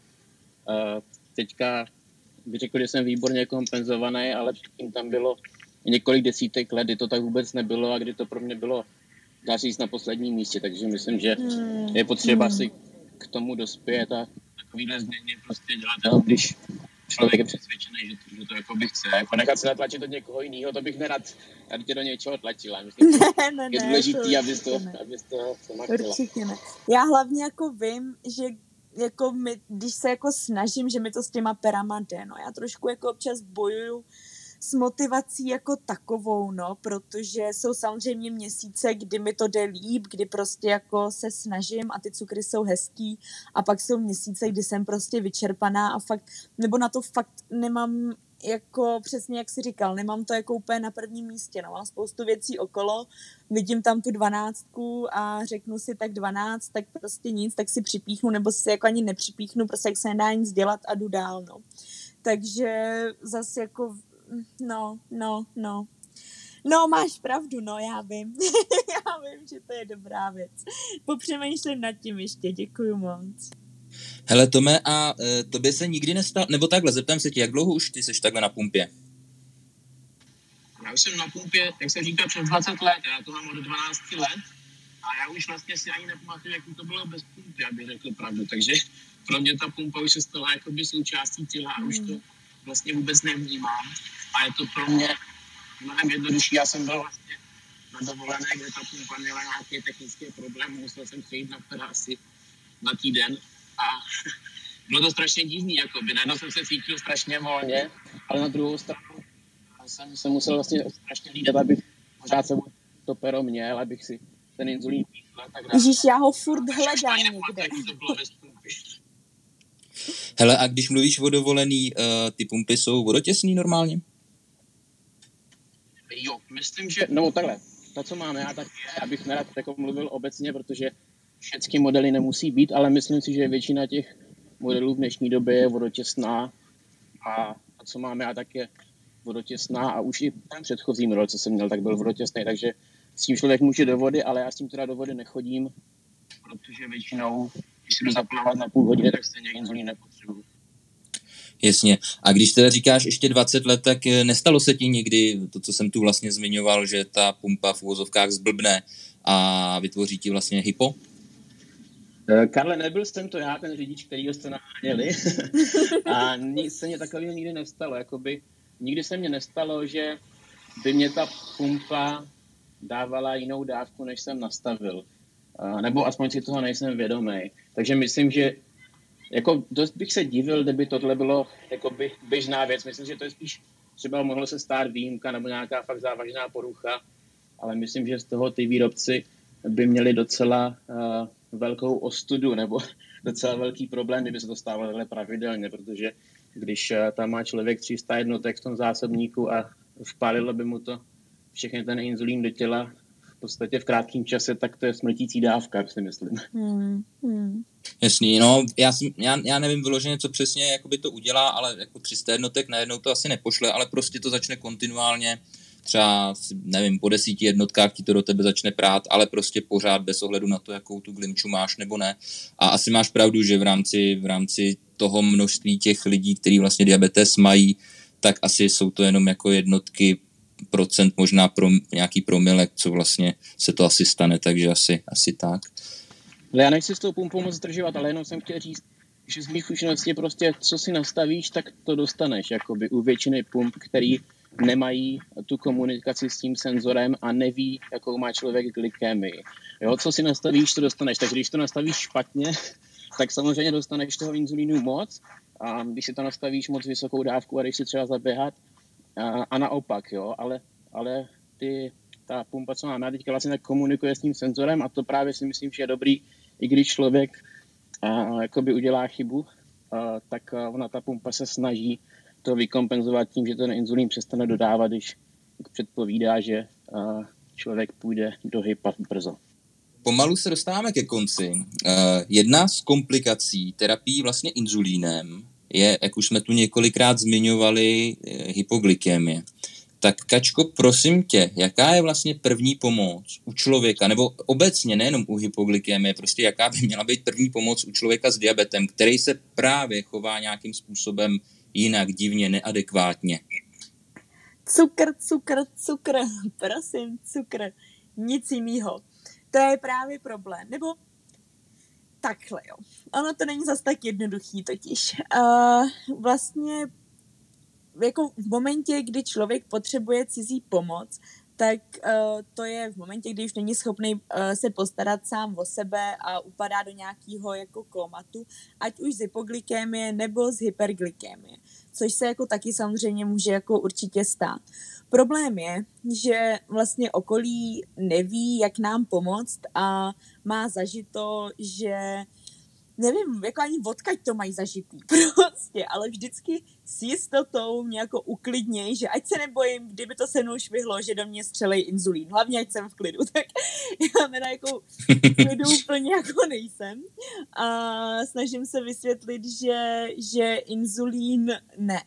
teďka bych řekl, že jsem výborně kompenzovaný, ale předtím tam bylo několik desítek let, kdy to tak vůbec nebylo a kdy to pro mě bylo, dá říct, na posledním místě, takže myslím, že hmm. je potřeba hmm. si k tomu dospět a takovýhle změny prostě dělat, když člověk je přesvědčený, že to, že to jako by chce. Jako nechat se natlačit od někoho jiného, to bych nerad tady tě do něčeho tlačila. Myslím, ne, ne, je důležitý, to abys to, ne. abys to Určitě ne. Já hlavně jako vím, že jako my, když se jako snažím, že mi to s těma perama jde, no. Já trošku jako občas bojuju s motivací jako takovou, no, protože jsou samozřejmě měsíce, kdy mi to jde líp, kdy prostě jako se snažím a ty cukry jsou hezký a pak jsou měsíce, kdy jsem prostě vyčerpaná a fakt, nebo na to fakt nemám jako přesně jak si říkal, nemám to jako úplně na prvním místě, no, mám spoustu věcí okolo, vidím tam tu dvanáctku a řeknu si tak dvanáct, tak prostě nic, tak si připíchnu, nebo si jako ani nepřipíchnu, prostě jak se nedá nic dělat a jdu dál, no. Takže zase jako no, no, no. No, máš pravdu, no, já vím. já vím, že to je dobrá věc. Popřemýšlím nad tím ještě, děkuji moc. Hele, Tome, a e, tobě se nikdy nestalo, nebo takhle, zeptám se tě, jak dlouho už ty jsi takhle na pumpě? Já už jsem na pumpě, jak se říká, přes 20 let, já to mám od 12 let a já už vlastně si ani nepamatuju, jak to bylo bez pumpy, aby řekl pravdu, takže pro mě ta pumpa už se stala jakoby součástí těla a už to vlastně vůbec nevnímám a je to pro mě mnohem jednodušší. Já jsem byl vlastně na dovolené, kde ta pumpa měla nějaký technický problém, musel jsem přijít na asi na týden a bylo to strašně divný, jako by najednou jsem se cítil strašně volně, ale na druhou stranu jsem se musel vlastně strašně lídat, abych pořád se to pero měl, abych si ten inzulín Ježíš, já ho furt hledám někde. Hele, a když mluvíš o dovolený, uh, ty pumpy jsou vodotěsný normálně? Jo, myslím, že, no takhle, to, co mám já, tak je, abych nerad jako mluvil obecně, protože všechny modely nemusí být, ale myslím si, že většina těch modelů v dnešní době je vodotěsná a to, co mám já, tak je vodotěsná a už i ten předchozí model, co jsem měl, tak byl vodotěsný, takže s tím člověk může do vody, ale já s tím teda do vody nechodím, protože většinou, když si jdu zaplavat na půl hodiny, tak stejně inzulín nepotřebuji. Jasně. A když teda říkáš ještě 20 let, tak eh, nestalo se ti nikdy to, co jsem tu vlastně zmiňoval, že ta pumpa v úvozovkách zblbne a vytvoří ti vlastně hypo? Eh, Karle, nebyl jsem to já, ten řidič, který jste naháněli. a nic se mě takového nikdy nestalo. Jakoby, nikdy se mě nestalo, že by mě ta pumpa dávala jinou dávku, než jsem nastavil. nebo aspoň si toho nejsem vědomý. Takže myslím, že jako dost bych se divil, kdyby tohle bylo jako by běžná věc. Myslím, že to je spíš třeba mohlo se stát výjimka nebo nějaká fakt závažná porucha, ale myslím, že z toho ty výrobci by měli docela uh, velkou ostudu nebo docela velký problém, kdyby se to stávalo pravidelně, protože když uh, tam má člověk 300 jednotek v tom zásobníku a vpálilo by mu to všechny ten inzulín do těla podstatě v krátkém čase, tak to je smrtící dávka, si myslím. Hmm. Hmm. Jasný, no, já, jsem, já, já nevím vyloženě, co přesně jakoby to udělá, ale jako 300 jednotek najednou to asi nepošle, ale prostě to začne kontinuálně, třeba, nevím, po desíti jednotkách ti to do tebe začne prát, ale prostě pořád bez ohledu na to, jakou tu glimču máš nebo ne. A asi máš pravdu, že v rámci, v rámci toho množství těch lidí, kteří vlastně diabetes mají, tak asi jsou to jenom jako jednotky procent, možná pro nějaký promilek, co vlastně se to asi stane, takže asi, asi tak. Já nechci s tou pumpou moc zdržovat, ale jenom jsem chtěl říct, že z mých zkušeností prostě, co si nastavíš, tak to dostaneš, jakoby u většiny pump, který nemají tu komunikaci s tím senzorem a neví, jakou má člověk glykémii. Jo, co si nastavíš, to dostaneš. Takže když to nastavíš špatně, tak samozřejmě dostaneš toho inzulínu moc a když si to nastavíš moc vysokou dávku a když si třeba zaběhat, a, a naopak, jo, ale, ale ty, ta pumpa, co máme teďka vlastně komunikuje s tím senzorem a to právě si myslím, že je dobrý, i když člověk a, jakoby udělá chybu, a, tak ona ta pumpa se snaží to vykompenzovat tím, že ten inzulín přestane dodávat, když předpovídá, že člověk půjde do hypa brzo. Pomalu se dostáváme ke konci. Uh, jedna z komplikací terapii vlastně inzulínem je, jak už jsme tu několikrát zmiňovali, eh, hypoglykemie. Tak Kačko, prosím tě, jaká je vlastně první pomoc u člověka, nebo obecně nejenom u hypoglykemie, prostě jaká by měla být první pomoc u člověka s diabetem, který se právě chová nějakým způsobem jinak, divně, neadekvátně? Cukr, cukr, cukr, prosím, cukr, nic jiného. To je právě problém. Nebo takhle, jo. Ono to není zas tak jednoduchý totiž. Uh, vlastně jako v momentě, kdy člověk potřebuje cizí pomoc, tak uh, to je v momentě, kdy už není schopný uh, se postarat sám o sebe a upadá do nějakého jako komatu, ať už z hypoglykémie nebo z hyperglykémie, což se jako taky samozřejmě může jako určitě stát. Problém je, že vlastně okolí neví, jak nám pomoct a má zažito, že nevím, jako ani odkaď to mají zažitý prostě, ale vždycky s jistotou mě jako uklidněj, že ať se nebojím, kdyby to se mnou švihlo, že do mě střelej inzulín, hlavně ať jsem v klidu, tak já teda jako v klidu úplně jako nejsem a snažím se vysvětlit, že, že inzulín ne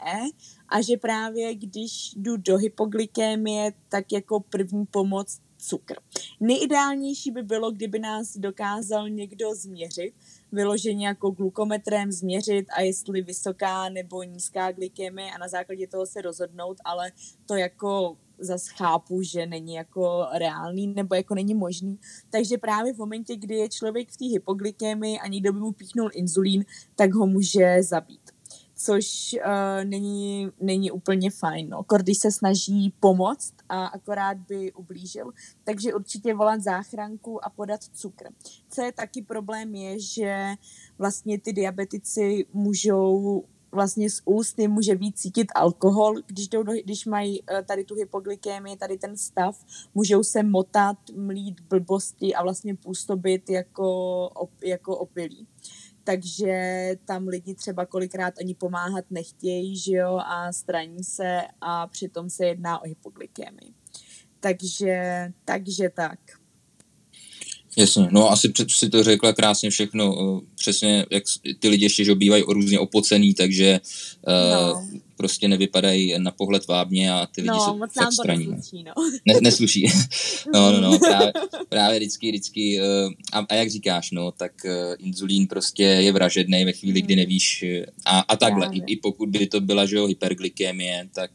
a že právě když jdu do hypoglykémie, tak jako první pomoc cukr. Nejideálnější by bylo, kdyby nás dokázal někdo změřit, vyloženě jako glukometrem změřit a jestli vysoká nebo nízká glykemie a na základě toho se rozhodnout, ale to jako zase chápu, že není jako reálný nebo jako není možný. Takže právě v momentě, kdy je člověk v té hypoglykemii a někdo by mu píchnul inzulín, tak ho může zabít což uh, není, není úplně fajn. No. Když se snaží pomoct a akorát by ublížil. Takže určitě volat záchranku a podat cukr. Co je taky problém je, že vlastně ty diabetici můžou vlastně z úst může víc cítit alkohol, když, jdou, když mají uh, tady tu hypoglykémii, tady ten stav, můžou se motat, mlít blbosti a vlastně působit jako, jako opilí takže tam lidi třeba kolikrát ani pomáhat nechtějí, že jo, a straní se a přitom se jedná o hypoglykemii. Takže, takže tak. Jasně, no asi si to řekla krásně všechno, eh, přesně jak ty lidi ještě, že bývají různě opocený, takže eh, no prostě nevypadají na pohled vábně a ty lidi no, jsou moc fakt straní. Nesluší, no. Ne, nesluší. no, no, no, právě, právě vždycky, vždycky, uh, a, a, jak říkáš, no, tak uh, inzulín prostě je vražedný ve chvíli, kdy hmm. nevíš, a, a takhle, i, i pokud by to byla, že jo, hyperglykemie, tak,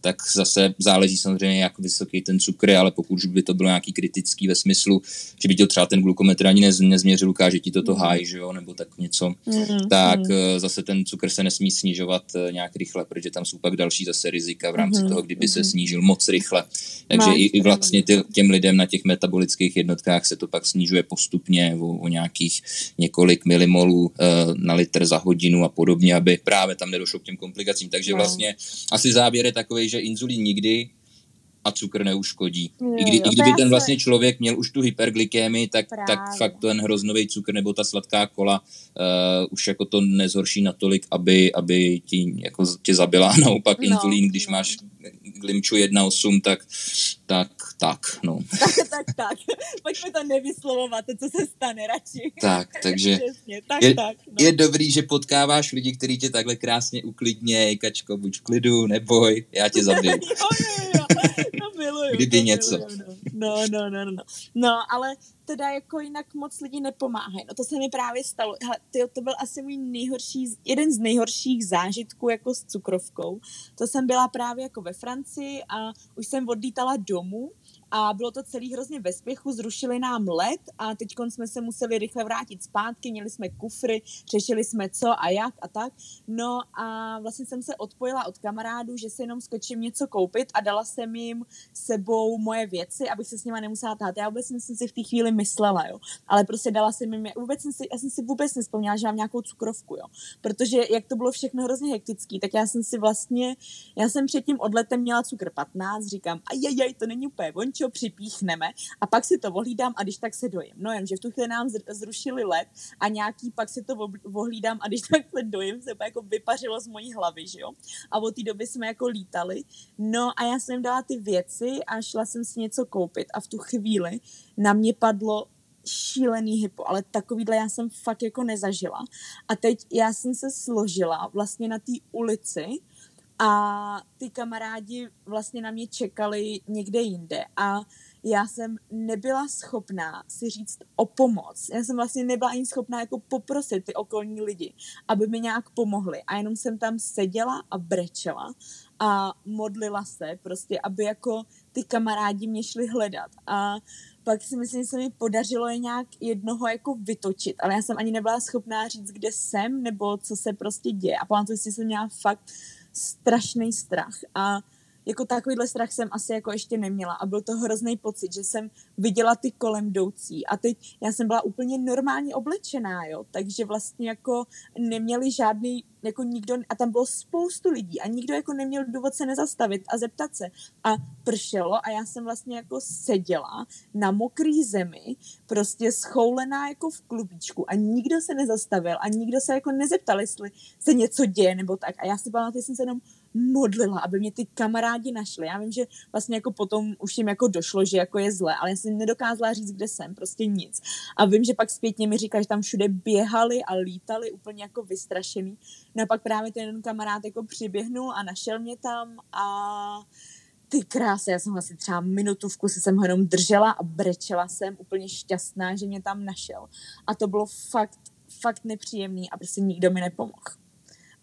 tak zase záleží samozřejmě, jak vysoký ten cukr ale pokud by to bylo nějaký kritický ve smyslu, že by to třeba ten glukometr ani nez, nezměřil, ukáže ti toto mm. háj, že jo, nebo tak něco, mm. tak mm. zase ten cukr se nesmí snižovat nějak rychle rychle, protože tam jsou pak další zase rizika v rámci mm-hmm. toho, kdyby se mhm. snížil moc rychle. Takže i, i vlastně tě, těm lidem na těch metabolických jednotkách se to pak snižuje postupně o, o nějakých několik milimolů uh, na litr za hodinu a podobně, aby právě tam nedošlo k těm komplikacím. Takže no. vlastně asi závěr je takový, že inzulín nikdy a cukr neuškodí. Jo, I, kdy, jo, I kdyby ten vlastně člověk měl už tu hyperglykémii, tak, tak fakt ten hroznový cukr nebo ta sladká kola uh, už jako to nezhorší natolik, aby, aby ti, jako tě zabila. Naopak no, inzulín, když no. máš Glimču 1.8, tak, tak, tak, no. tak, tak, tak. Pojďme to nevyslovovat, to, co se stane radši. Tak, takže Přesně, tak, je, tak, no. je dobrý, že potkáváš lidi, kteří tě takhle krásně uklidnějí, Kačko, buď v klidu, neboj, já tě zabiju. jo, jo, jo, to miluju. Kdyby to něco. Miluju, no. no, no, no, no. No, ale teda jako jinak moc lidí nepomáhají. No to se mi právě stalo. Hele, tyjo, to byl asi můj nejhorší, jeden z nejhorších zážitků jako s cukrovkou. To jsem byla právě jako ve Francii a už jsem odlítala domů a bylo to celý hrozně ve spěchu, zrušili nám let a teď jsme se museli rychle vrátit zpátky, měli jsme kufry, řešili jsme co a jak a tak. No a vlastně jsem se odpojila od kamarádů, že si jenom skočím něco koupit a dala jsem jim sebou moje věci, abych se s nima nemusela tát. Já vůbec jsem si v té chvíli myslela, jo. Ale prostě dala jsem jim, vůbec jsem si, já jsem si vůbec nespomněla, že mám nějakou cukrovku, jo. Protože jak to bylo všechno hrozně hektický, tak já jsem si vlastně, já jsem před tím odletem měla cukr 15, říkám, ajajaj, to není úplně vončo, připíchneme a pak si to ohlídám a když tak se dojím. No jen, že v tu chvíli nám zrušili let a nějaký pak si to ohlídám a když tak se dojím, se jako vypařilo z mojí hlavy, že jo. A od té doby jsme jako lítali. No a já jsem dala ty věci a šla jsem si něco koupit a v tu chvíli na mě padlo šílený hypo, ale takovýhle já jsem fakt jako nezažila. A teď já jsem se složila vlastně na té ulici a ty kamarádi vlastně na mě čekali někde jinde a já jsem nebyla schopná si říct o pomoc. Já jsem vlastně nebyla ani schopná jako poprosit ty okolní lidi, aby mi nějak pomohli. A jenom jsem tam seděla a brečela a modlila se prostě, aby jako ty kamarádi mě šli hledat. A pak si myslím, že se mi podařilo je nějak jednoho jako vytočit, ale já jsem ani nebyla schopná říct, kde jsem, nebo co se prostě děje. A pamatuju si, že jsem měla fakt strašný strach. A jako takovýhle strach jsem asi jako ještě neměla a byl to hrozný pocit, že jsem viděla ty kolem jdoucí. A teď já jsem byla úplně normálně oblečená, jo, takže vlastně jako neměli žádný, jako nikdo, a tam bylo spoustu lidí a nikdo jako neměl důvod se nezastavit a zeptat se. A pršelo a já jsem vlastně jako seděla na mokrý zemi, prostě schoulená jako v klubíčku a nikdo se nezastavil a nikdo se jako nezeptal, jestli se něco děje nebo tak. A já si pamatuju, jsem se jenom modlila, aby mě ty kamarádi našli. Já vím, že vlastně jako potom už jim jako došlo, že jako je zle, ale já jsem nedokázala říct, kde jsem, prostě nic. A vím, že pak zpětně mi říká, že tam všude běhali a lítali úplně jako vystrašený. No a pak právě ten jeden kamarád jako přiběhnul a našel mě tam a ty krásy, já jsem asi třeba minutu v kuse jsem ho jenom držela a brečela jsem úplně šťastná, že mě tam našel. A to bylo fakt, fakt nepříjemný a prostě nikdo mi nepomohl.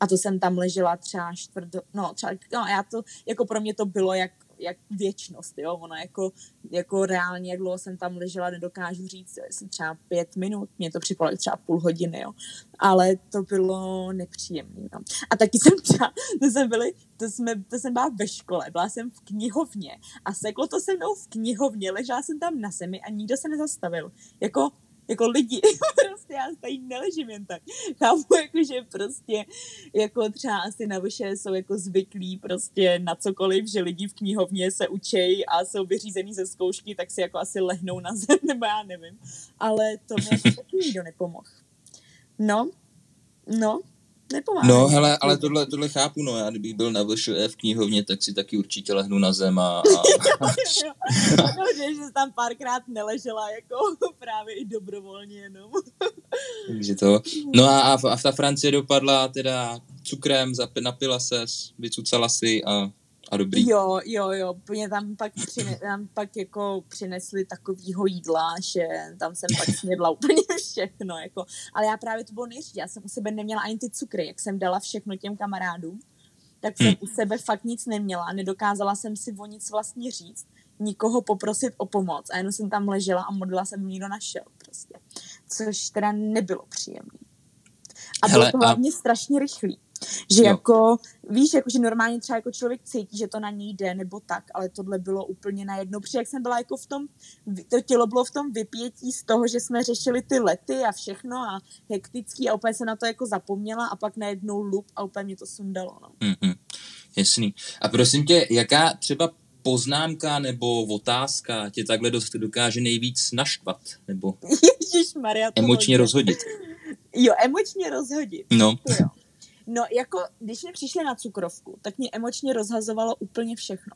A to jsem tam ležela třeba čtvrt, no třeba, no já to, jako pro mě to bylo jak, jak věčnost, jo, ono jako, jako reálně, jak dlouho jsem tam ležela, nedokážu říct, jo, jsem třeba pět minut, mě to připadalo třeba půl hodiny, jo, ale to bylo nepříjemné, no. A taky jsem třeba, to jsem byli, to, jsme, to jsem byla ve škole, byla jsem v knihovně a seklo to se mnou v knihovně, ležela jsem tam na zemi a nikdo se nezastavil, jako jako lidi, prostě já tady neležím jen tak. Chápu, jako, že prostě jako třeba asi na vyše jsou jako zvyklí prostě na cokoliv, že lidi v knihovně se učej a jsou vyřízený ze zkoušky, tak si jako asi lehnou na zem, nebo já nevím. Ale to mě taky nikdo nepomohl. No, no, nepomáhá. No, hele, ale tohle, tohle chápu, no, já kdybych byl na VŠE v knihovně, tak si taky určitě lehnu na zem a... a... no, že, že tam párkrát neležela, jako právě i dobrovolně jenom. Takže to... No a, a, a ta Francie dopadla teda cukrem, napila se, vycucala si a a dobrý. Jo, jo, jo, mě tam pak, přine, tam pak jako přinesli takovýho jídla, že tam jsem pak snědla úplně všechno, jako. ale já právě to bylo nejříž, já jsem u sebe neměla ani ty cukry, jak jsem dala všechno těm kamarádům, tak jsem hmm. u sebe fakt nic neměla, nedokázala jsem si o nic vlastně říct, nikoho poprosit o pomoc a jenom jsem tam ležela a modlila jsem, nikdo našel prostě, což teda nebylo příjemné. A bylo Hele, to hlavně a... strašně rychlý. Že jo. jako, víš, jako, že normálně třeba jako člověk cítí, že to na ní jde nebo tak, ale tohle bylo úplně najednou, protože jak jsem byla jako v tom, to tělo bylo v tom vypětí z toho, že jsme řešili ty lety a všechno a hektický a úplně se na to jako zapomněla a pak najednou lup a úplně mě to sundalo, no. Mm-hmm. Jasný. A prosím tě, jaká třeba poznámka nebo otázka tě takhle dost dokáže nejvíc naštvat? Nebo Maria, emočně hodně. rozhodit? Jo, emočně rozhodit. No. Jo. No jako, když mě přišli na cukrovku, tak mě emočně rozhazovalo úplně všechno.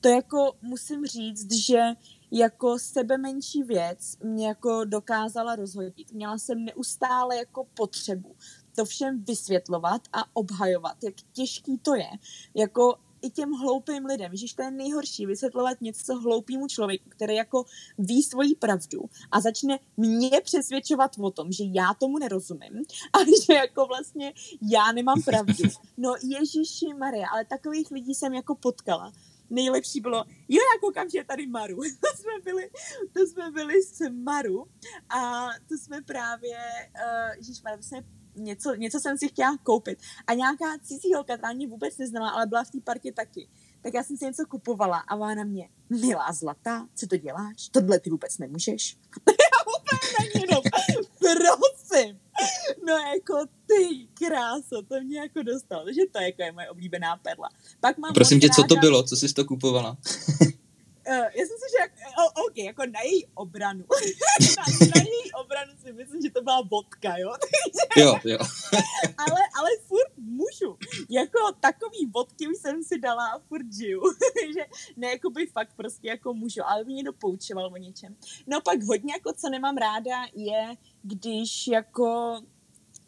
To jako musím říct, že jako sebe menší věc mě jako dokázala rozhodit. Měla jsem neustále jako potřebu to všem vysvětlovat a obhajovat, jak těžký to je. Jako i těm hloupým lidem. Že to je nejhorší vysvětlovat něco hloupému člověku, který jako ví svoji pravdu a začne mě přesvědčovat o tom, že já tomu nerozumím a že jako vlastně já nemám pravdu. No Ježíši Maria, ale takových lidí jsem jako potkala nejlepší bylo, jo, já koukám, že je tady Maru. to jsme byli, to jsme byli s Maru a to jsme právě, uh, ježišmarja, to jsme něco, něco jsem si chtěla koupit. A nějaká cizí holka, která mě vůbec neznala, ale byla v té partě taky. Tak já jsem si něco kupovala a ona na mě, milá zlatá, co to děláš? Tohle ty vůbec nemůžeš. já úplně na no, prosím. No jako ty kráso, to mě jako dostalo, takže to jako je moje oblíbená perla. Pak mám Prosím tě, co to bylo, co jsi to kupovala? Uh, já jsem si, že jak, oh, OK, jako na její obranu. na, na její obranu si myslím, že to byla vodka, jo? jo, jo. ale, ale furt můžu. Jako takový vodky už jsem si dala a furt žiju. že ne, jako by fakt prostě jako můžu, ale mě někdo poučoval o něčem. No pak hodně jako co nemám ráda je, když jako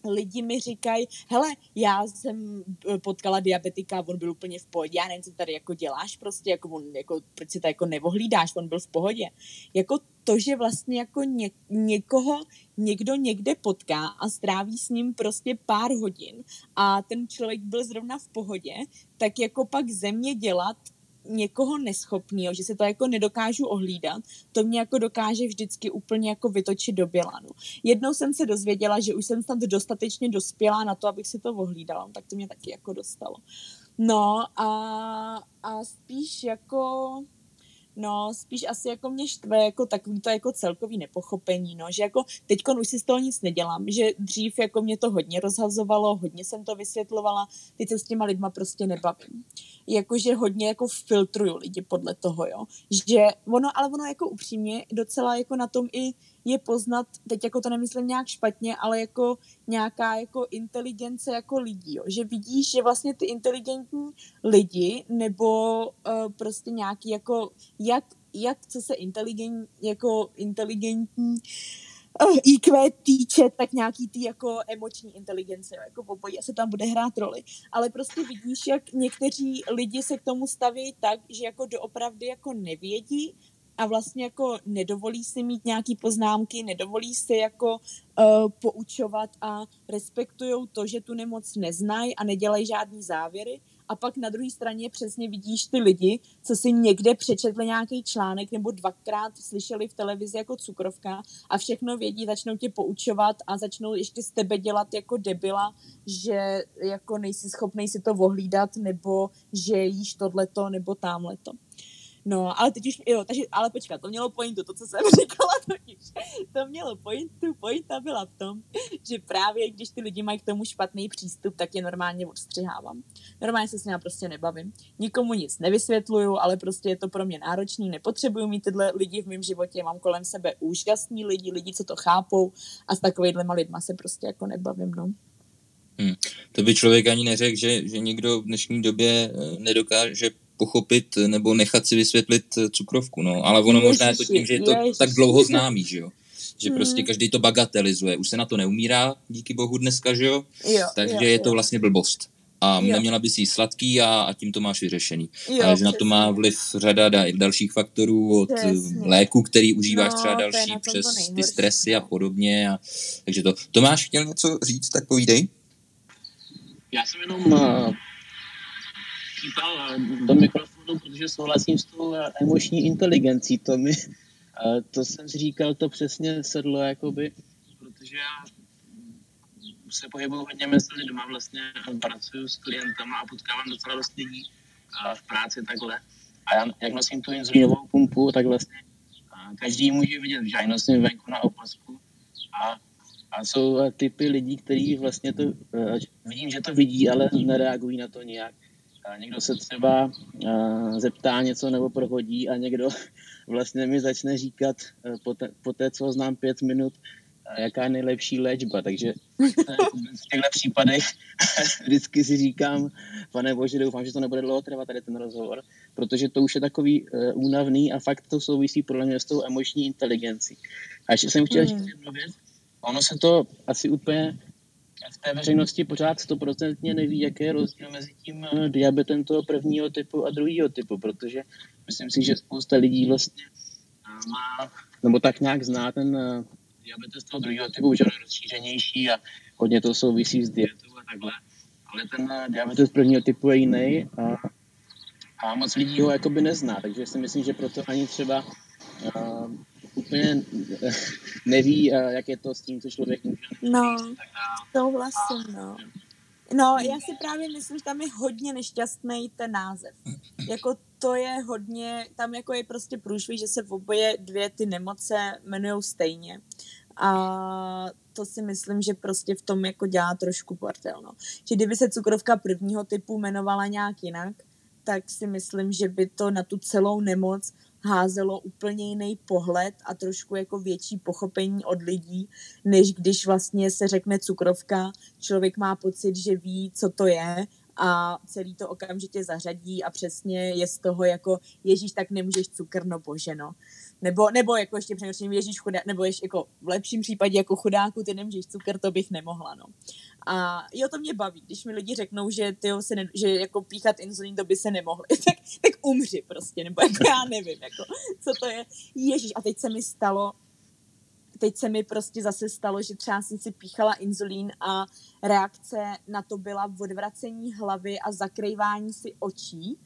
lidi mi říkají, hele, já jsem eh, potkala diabetika, on byl úplně v pohodě, já nevím, co tady jako děláš, prostě jako on, jako, proč si to jako nevohlídáš, on byl v pohodě. Jako to, že vlastně jako ně, někoho někdo někde potká a stráví s ním prostě pár hodin a ten člověk byl zrovna v pohodě, tak jako pak země dělat někoho neschopného, že se to jako nedokážu ohlídat, to mě jako dokáže vždycky úplně jako vytočit do bělanu. Jednou jsem se dozvěděla, že už jsem snad dostatečně dospělá na to, abych si to ohlídala, tak to mě taky jako dostalo. No a, a spíš jako No, spíš asi jako mě štve jako takový to jako celkový nepochopení, no, že jako teďkon už si z toho nic nedělám, že dřív jako mě to hodně rozhazovalo, hodně jsem to vysvětlovala, teď se s těma lidma prostě nebavím. Jakože hodně jako filtruju lidi podle toho, jo, že ono, ale ono jako upřímně docela jako na tom i je poznat, teď jako to nemyslím nějak špatně, ale jako nějaká jako inteligence jako lidí, jo? že vidíš, že vlastně ty inteligentní lidi nebo uh, prostě nějaký jako, jak, jak co se inteligent, jako inteligentní uh, eh, IQ týče, tak nějaký ty jako emoční inteligence, jo? jako obojí se tam bude hrát roli. Ale prostě vidíš, jak někteří lidi se k tomu staví tak, že jako doopravdy jako nevědí, a vlastně jako nedovolí si mít nějaký poznámky, nedovolí si jako uh, poučovat a respektují to, že tu nemoc neznají a nedělají žádný závěry. A pak na druhé straně přesně vidíš ty lidi, co si někde přečetli nějaký článek nebo dvakrát slyšeli v televizi jako cukrovka a všechno vědí, začnou tě poučovat a začnou ještě z tebe dělat jako debila, že jako nejsi schopný si to ohlídat nebo že jíš tohleto nebo tamhleto. No, ale teď už, jo, takže, ale počkat, to mělo pointu, to, co jsem říkala totiž. To mělo pointu, pointa byla v tom, že právě když ty lidi mají k tomu špatný přístup, tak je normálně odstřihávám. Normálně se s nimi prostě nebavím. Nikomu nic nevysvětluju, ale prostě je to pro mě náročný, nepotřebuju mít tyhle lidi v mém životě, mám kolem sebe úžasní lidi, lidi, co to chápou a s takovýhlema lidma se prostě jako nebavím, no. Hmm. To by člověk ani neřekl, že, že někdo v dnešní době eh, nedokáže pochopit nebo nechat si vysvětlit eh, cukrovku, no. Ale ono možná je to tím, že je to Ježiši. tak dlouho známý, že jo. Že hmm. prostě každý to bagatelizuje. Už se na to neumírá, díky bohu dneska, že jo. jo Takže jo, je to vlastně blbost. A jo. neměla by si sladký a, a tím to máš vyřešený. Jo, Ale že na to má vliv řada da, dalších faktorů, od přesně. léku, který užíváš no, třeba další, přes ty stresy a podobně. A, takže to. Tomáš chtěl něco říct, tak povídej. Já jsem jenom uh, pípal do mikrofonu, protože souhlasím s tou emoční inteligencí. To, mi, to jsem si říkal, to přesně sedlo, jakoby, protože já se pohybuju hodně mezi lidma, vlastně pracuju s klientama a potkávám docela dost lidí v práci takhle. A já, jak nosím tu inzulínovou pumpu, tak vlastně každý může vidět, že já nosím venku na opasku a, a jsou typy lidí, kteří vlastně to, vidím, že to vidí, ale nereagují na to nějak někdo se třeba uh, zeptá něco nebo prohodí a někdo vlastně mi začne říkat uh, po, te, po té, co znám pět minut, uh, jaká je nejlepší léčba. Takže v těchto případech vždycky si říkám, pane bože, doufám, že to nebude dlouho trvat tady ten rozhovor, protože to už je takový uh, únavný a fakt to souvisí podle mě s tou emoční inteligencí. A ještě jsem chtěl mm. říct jednu věc, ono se to asi úplně v té veřejnosti pořád stoprocentně neví, jaký je rozdíl mezi tím eh, diabetem toho prvního typu a druhého typu, protože myslím si, že spousta lidí vlastně eh, má, nebo tak nějak zná ten eh, diabetes toho druhého typu, že je rozšířenější a hodně to souvisí s dietou a takhle. Ale ten diabetes prvního typu je jiný a, a moc lidí ho jakoby nezná, takže si myslím, že proto ani třeba úplně neví, jak je to s tím, co člověk může. No, to vlastně, no. No, já si právě myslím, že tam je hodně nešťastný ten název. Jako to je hodně, tam jako je prostě průšvih, že se v oboje dvě ty nemoce jmenují stejně. A to si myslím, že prostě v tom jako dělá trošku portel, no. Že kdyby se cukrovka prvního typu jmenovala nějak jinak, tak si myslím, že by to na tu celou nemoc házelo úplně jiný pohled a trošku jako větší pochopení od lidí, než když vlastně se řekne cukrovka, člověk má pocit, že ví, co to je a celý to okamžitě zařadí a přesně je z toho jako Ježíš, tak nemůžeš cukr, no bože, no. Nebo, nebo jako ještě přemýšlím, Ježíš chudá, nebo ještě jako v lepším případě jako chudáku, ty nemůžeš cukr, to bych nemohla, no. A jo, to mě baví, když mi lidi řeknou, že ty se ne, že jako píchat inzulín, to by se nemohli, tak, tak umři prostě, nebo jako já nevím, jako, co to je. Ježíš, a teď se mi stalo, teď se mi prostě zase stalo, že třeba jsem si píchala inzulín a reakce na to byla odvracení hlavy a zakrývání si očí,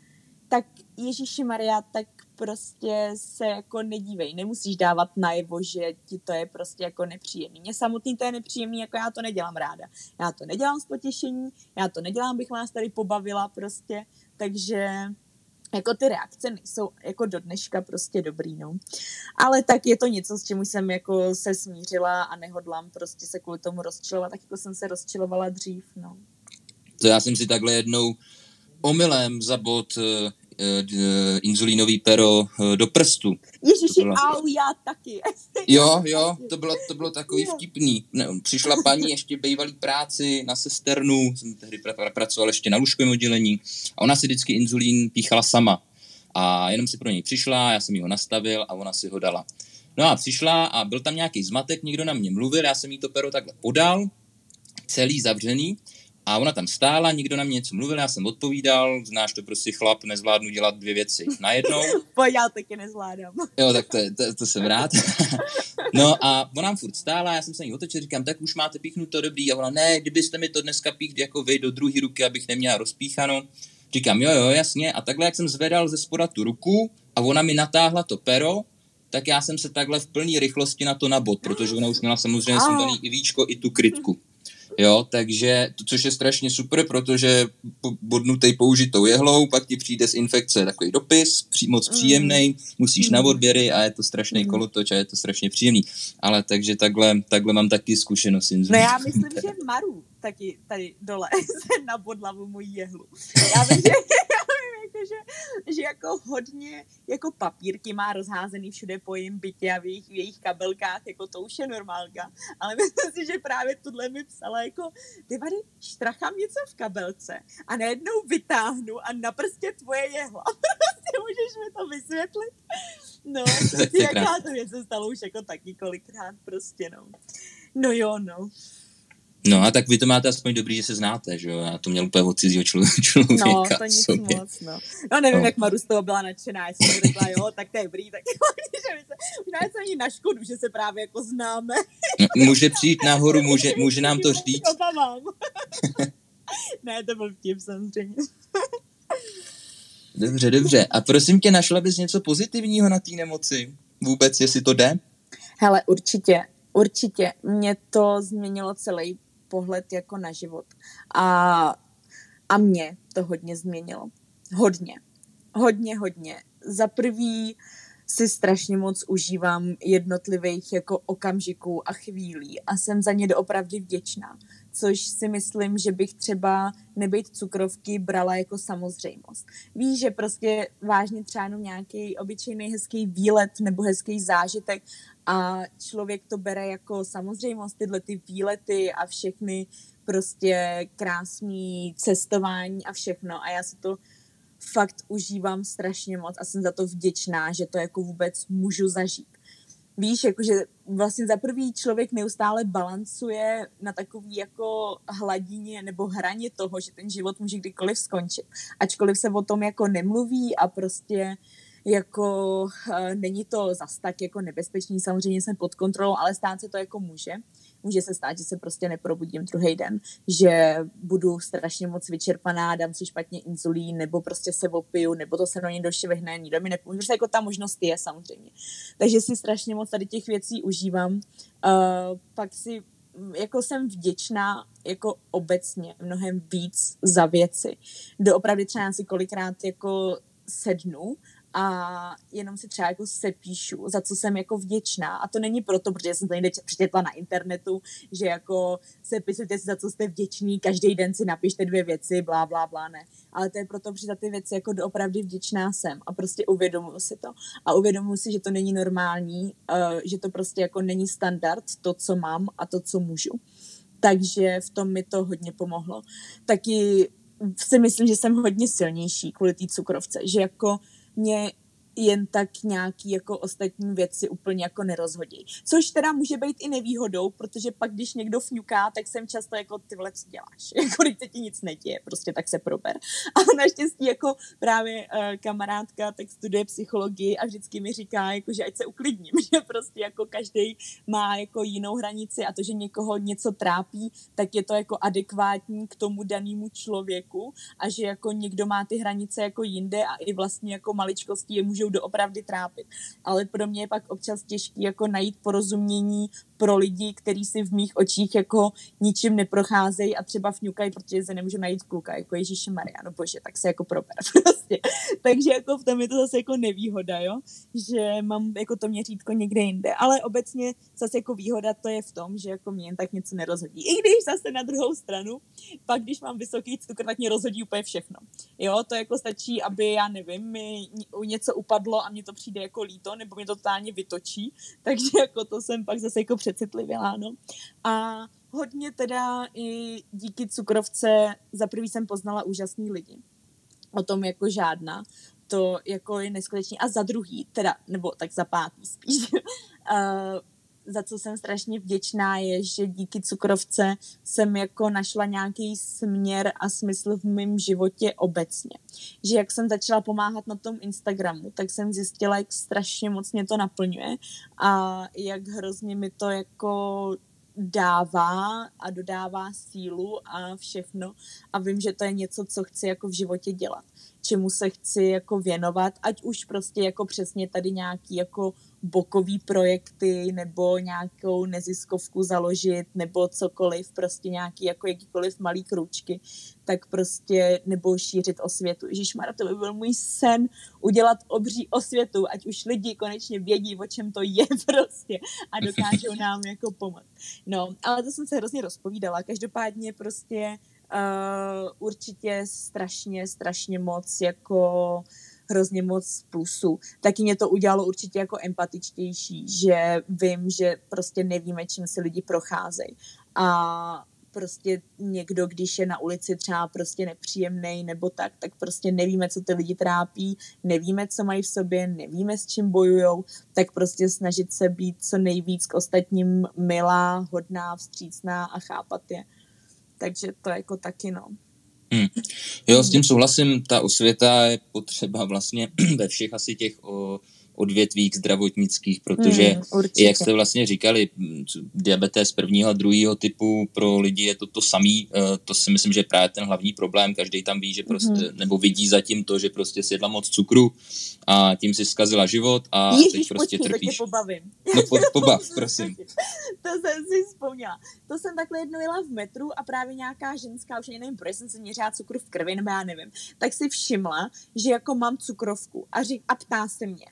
tak Ježíši Maria, tak prostě se jako nedívej, nemusíš dávat najevo, že ti to je prostě jako nepříjemný. Mně samotný to je nepříjemný, jako já to nedělám ráda. Já to nedělám z potěšení, já to nedělám, bych vás tady pobavila prostě, takže jako ty reakce nejsou jako do dneška prostě dobrý, no. Ale tak je to něco, s čím jsem jako se smířila a nehodlám prostě se kvůli tomu rozčilovat, tak jako jsem se rozčilovala dřív, no. To já jsem si takhle jednou omylem za bod uh, inzulínový pero uh, do prstu. Ježiši, bylo... au, já taky. Jo, jo, to bylo, to bylo takový jo. vtipný. Ne, přišla paní ještě bývalý práci na sesternu, jsem tehdy pr- pracoval ještě na lůžkovém oddělení a ona si vždycky inzulín píchala sama. A jenom si pro něj přišla, já jsem ji ho nastavil a ona si ho dala. No a přišla a byl tam nějaký zmatek, někdo na mě mluvil, já jsem jí to pero takhle podal, celý zavřený a ona tam stála, nikdo na mě něco mluvil, já jsem odpovídal, znáš to prostě chlap, nezvládnu dělat dvě věci najednou. Pojď, já taky nezvládám. Jo, tak to, to, to jsem rád. no a ona nám furt stála, já jsem se jí otočil, říkám, tak už máte píchnuto dobrý. A ona, ne, kdybyste mi to dneska píchli jako vy do druhé ruky, abych neměla rozpíchano. Říkám, jo, jo, jasně. A takhle, jak jsem zvedal ze spoda tu ruku a ona mi natáhla to pero, tak já jsem se takhle v plné rychlosti na to nabod, protože ona už měla samozřejmě sundaný i víčko, i tu krytku. Jo, takže, to, což je strašně super, protože bodnutej použitou jehlou, pak ti přijde z infekce takový dopis, pří, moc mm. příjemný, musíš mm. na odběry a je to strašný mm. kolotoč a je to strašně příjemný. Ale takže takhle, takhle mám taky zkušenost. No já myslím, že Maru taky tady dole se nabodla mu moji jehlu. Já vím, že, že, že jako hodně jako papírky má rozházený všude po jejím bytě a v jejich, v jejich kabelkách, jako to už je normálka. Ale myslím si, že právě tohle mi psala jako, ty vady, štrachám něco v kabelce a najednou vytáhnu a na prstě tvoje jehla. Prostě můžeš mi to vysvětlit? No, jaká to věc se stalo už jako taky kolikrát prostě, no. No jo, no. No a tak vy to máte aspoň dobrý, že se znáte, že jo? Já to měl úplně od cizího člověka. No, to nic sobě. moc, no. No nevím, no. jak Maru z toho byla nadšená, já jsem řekla, jo, tak to je dobrý, tak že se, možná je to ani na škodu, že se právě jako známe. No, může přijít nahoru, může, může nám to říct. ne, to byl vtip samozřejmě. Dobře, dobře. A prosím tě, našla bys něco pozitivního na té nemoci? Vůbec, jestli to jde? Hele, určitě. Určitě. Mě to změnilo celý pohled jako na život. A, a mě to hodně změnilo. Hodně. Hodně, hodně. Za prvý si strašně moc užívám jednotlivých jako okamžiků a chvílí a jsem za ně doopravdy vděčná, což si myslím, že bych třeba nebejt cukrovky brala jako samozřejmost. Víš, že prostě vážně třeba jenom nějaký obyčejný hezký výlet nebo hezký zážitek a člověk to bere jako samozřejmost, tyhle ty výlety a všechny prostě krásný cestování a všechno a já si to fakt užívám strašně moc a jsem za to vděčná, že to jako vůbec můžu zažít. Víš, jakože vlastně za prvý člověk neustále balancuje na takový jako hladině nebo hraně toho, že ten život může kdykoliv skončit. Ačkoliv se o tom jako nemluví a prostě jako uh, není to zas tak jako nebezpečný, samozřejmě jsem pod kontrolou, ale stát se to jako může. Může se stát, že se prostě neprobudím druhý den, že budu strašně moc vyčerpaná, dám si špatně inzulín, nebo prostě se opiju, nebo to se do někdo švihne, nikdo mi nepomůže. Prostě jako ta možnost je samozřejmě. Takže si strašně moc tady těch věcí užívám. Uh, pak si jako jsem vděčná jako obecně mnohem víc za věci. Doopravdy třeba si kolikrát jako sednu a jenom si třeba jako sepíšu, za co jsem jako vděčná. A to není proto, protože jsem to někde přečetla na internetu, že jako sepisujte si, za co jste vděční, každý den si napište dvě věci, blá, blá, blá, ne. Ale to je proto, protože za ty věci jako doopravdy vděčná jsem a prostě uvědomuji si to. A uvědomuji si, že to není normální, uh, že to prostě jako není standard, to, co mám a to, co můžu. Takže v tom mi to hodně pomohlo. Taky si myslím, že jsem hodně silnější kvůli té cukrovce, že jako mě jen tak nějaký jako ostatní věci úplně jako nerozhodí. Což teda může být i nevýhodou, protože pak, když někdo fňuká, tak jsem často jako ty vole, co děláš? Jako když se ti nic neděje, prostě tak se prober. A naštěstí jako právě uh, kamarádka tak studuje psychologii a vždycky mi říká, jako, že ať se uklidním, že prostě jako každý má jako jinou hranici a to, že někoho něco trápí, tak je to jako adekvátní k tomu danému člověku a že jako někdo má ty hranice jako jinde a i vlastně jako maličkosti je můžou můžou doopravdy trápit. Ale pro mě je pak občas těžký jako najít porozumění pro lidi, kteří si v mých očích jako ničím neprocházejí a třeba fňukají, protože se nemůžu najít kluka, jako Ježíši Maria, no bože, tak se jako prober prostě. Takže jako v tom je to zase jako nevýhoda, jo, že mám jako to měřítko někde jinde, ale obecně zase jako výhoda to je v tom, že jako mě jen tak něco nerozhodí. I když zase na druhou stranu, pak když mám vysoký cukr, tak mě rozhodí úplně všechno. Jo, to jako stačí, aby, já nevím, mi něco upadlo a mně to přijde jako líto, nebo mě to totálně vytočí, takže jako to jsem pak zase jako přecitlivělá, no. A hodně teda i díky cukrovce za prvý jsem poznala úžasný lidi. O tom jako žádná. To jako je neskutečný. A za druhý, teda, nebo tak za pátý spíš, uh, za co jsem strašně vděčná, je, že díky cukrovce jsem jako našla nějaký směr a smysl v mém životě obecně. Že jak jsem začala pomáhat na tom Instagramu, tak jsem zjistila, jak strašně moc mě to naplňuje a jak hrozně mi to jako dává a dodává sílu a všechno a vím, že to je něco, co chci jako v životě dělat, čemu se chci jako věnovat, ať už prostě jako přesně tady nějaký jako bokový projekty nebo nějakou neziskovku založit nebo cokoliv, prostě nějaký jako jakýkoliv malý kručky, tak prostě nebo šířit osvětu. Ježišmar, to by byl můj sen udělat obří osvětu, ať už lidi konečně vědí, o čem to je prostě a dokážou nám jako pomoct. No, ale to jsem se hrozně rozpovídala. Každopádně prostě uh, určitě strašně, strašně moc jako uh, hrozně moc plusů. Taky mě to udělalo určitě jako empatičtější, že vím, že prostě nevíme, čím se lidi procházejí. A prostě někdo, když je na ulici třeba prostě nepříjemný nebo tak, tak prostě nevíme, co ty lidi trápí, nevíme, co mají v sobě, nevíme, s čím bojujou, tak prostě snažit se být co nejvíc k ostatním milá, hodná, vstřícná a chápat je. Takže to jako taky, no. Hmm. Jo, s tím souhlasím, ta osvěta je potřeba vlastně ve všech asi těch o, odvětvích zdravotnických, protože, mm, jak jste vlastně říkali, diabetes prvního a druhého typu pro lidi je to to samý, eh, to si myslím, že je právě ten hlavní problém, každý tam ví, že prostě, mm. nebo vidí zatím to, že prostě sjedla moc cukru a tím si zkazila život a Ježiš, teď prostě počkej, trpíš. pobavím. No po, pobav, prosím. to jsem si vzpomněla. To jsem takhle jednou jela v metru a právě nějaká ženská, už ani nevím, proč jsem se měřila cukru v krvi, nebo já nevím, tak si všimla, že jako mám cukrovku a, řík, a ptá se mě,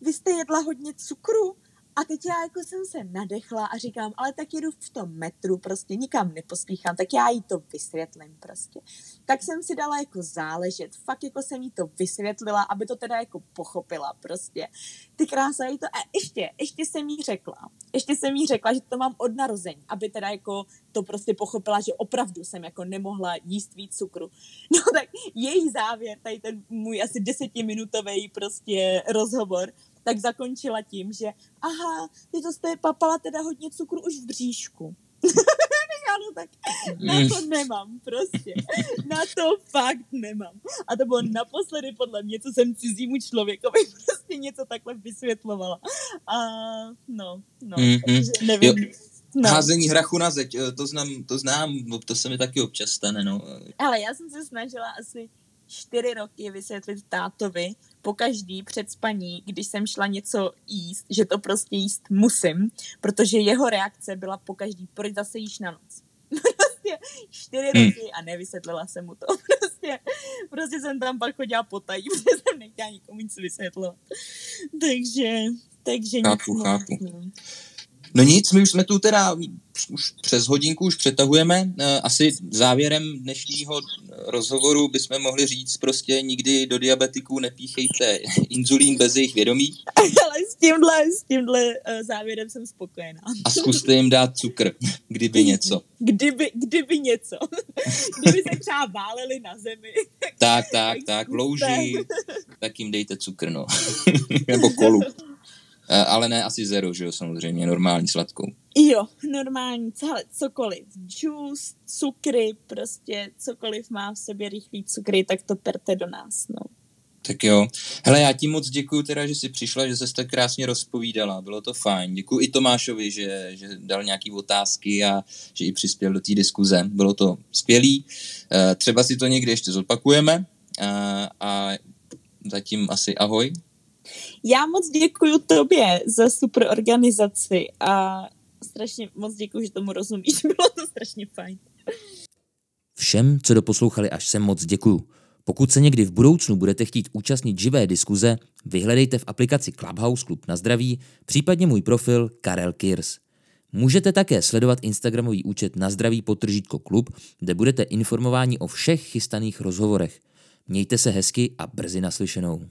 vy jste jedla hodně cukru? A teď já jako jsem se nadechla a říkám, ale tak jedu v tom metru, prostě nikam nepospíchám, tak já jí to vysvětlím prostě. Tak jsem si dala jako záležet, fakt jako jsem jí to vysvětlila, aby to teda jako pochopila prostě. Ty krása jí to, a ještě, ještě jsem jí řekla, ještě jsem jí řekla, že to mám od narození, aby teda jako to prostě pochopila, že opravdu jsem jako nemohla jíst víc cukru. No tak její závěr, tady ten můj asi desetiminutový prostě rozhovor, tak zakončila tím, že aha, ty to jste papala teda hodně cukru už v bříšku. ano, tak na to nemám prostě. Na to fakt nemám. A to bylo naposledy podle mě, co jsem cizímu člověkovi prostě něco takhle vysvětlovala. A no, no, mm-hmm. takže nevím. Jo. No. Házení hrachu na zeď, to znám, to znám, to se mi taky občas stane, no. Ale já jsem se snažila asi čtyři roky vysvětlit tátovi po každý před spaní, když jsem šla něco jíst, že to prostě jíst musím, protože jeho reakce byla po každý, proč zase jíš na noc. prostě čtyři hmm. roky a nevysvětlila jsem mu to. Prostě, prostě jsem tam pak chodila potají, protože jsem nechtěla nikomu nic vysvětlovat. Takže, takže chápu, nic chápu. No nic, my už jsme tu teda už přes hodinku už přetahujeme. Eh, asi závěrem dnešního rozhovoru bychom mohli říct prostě nikdy do diabetiků nepíchejte inzulín bez jejich vědomí. Ale s tímhle, s tímhle eh, závěrem jsem spokojená. A zkuste jim dát cukr, kdyby něco. Kdyby, kdyby něco. Kdyby se třeba váleli na zemi. Tak, tak, tak, v louži, tak jim dejte cukr, no. Nebo kolu. Eh, ale ne asi zero, že jo, samozřejmě, normální sladkou. Jo, normální, celé, cokoliv. Juice, cukry, prostě cokoliv má v sobě rychlý cukry, tak to perte do nás, no. Tak jo. Hele, já ti moc děkuji teda, že jsi přišla, že jsi tak krásně rozpovídala. Bylo to fajn. Děkuji i Tomášovi, že, že dal nějaké otázky a že i přispěl do té diskuze. Bylo to skvělý. Eh, třeba si to někdy ještě zopakujeme. Eh, a zatím asi ahoj. Já moc děkuji tobě za super organizaci a strašně moc děkuji, že tomu rozumíš. Bylo to strašně fajn. Všem, co doposlouchali až sem moc děkuju. Pokud se někdy v budoucnu budete chtít účastnit živé diskuze, vyhledejte v aplikaci Clubhouse Klub na zdraví, případně můj profil Karel Kirs. Můžete také sledovat Instagramový účet na zdraví potržítko klub, kde budete informováni o všech chystaných rozhovorech. Mějte se hezky a brzy naslyšenou.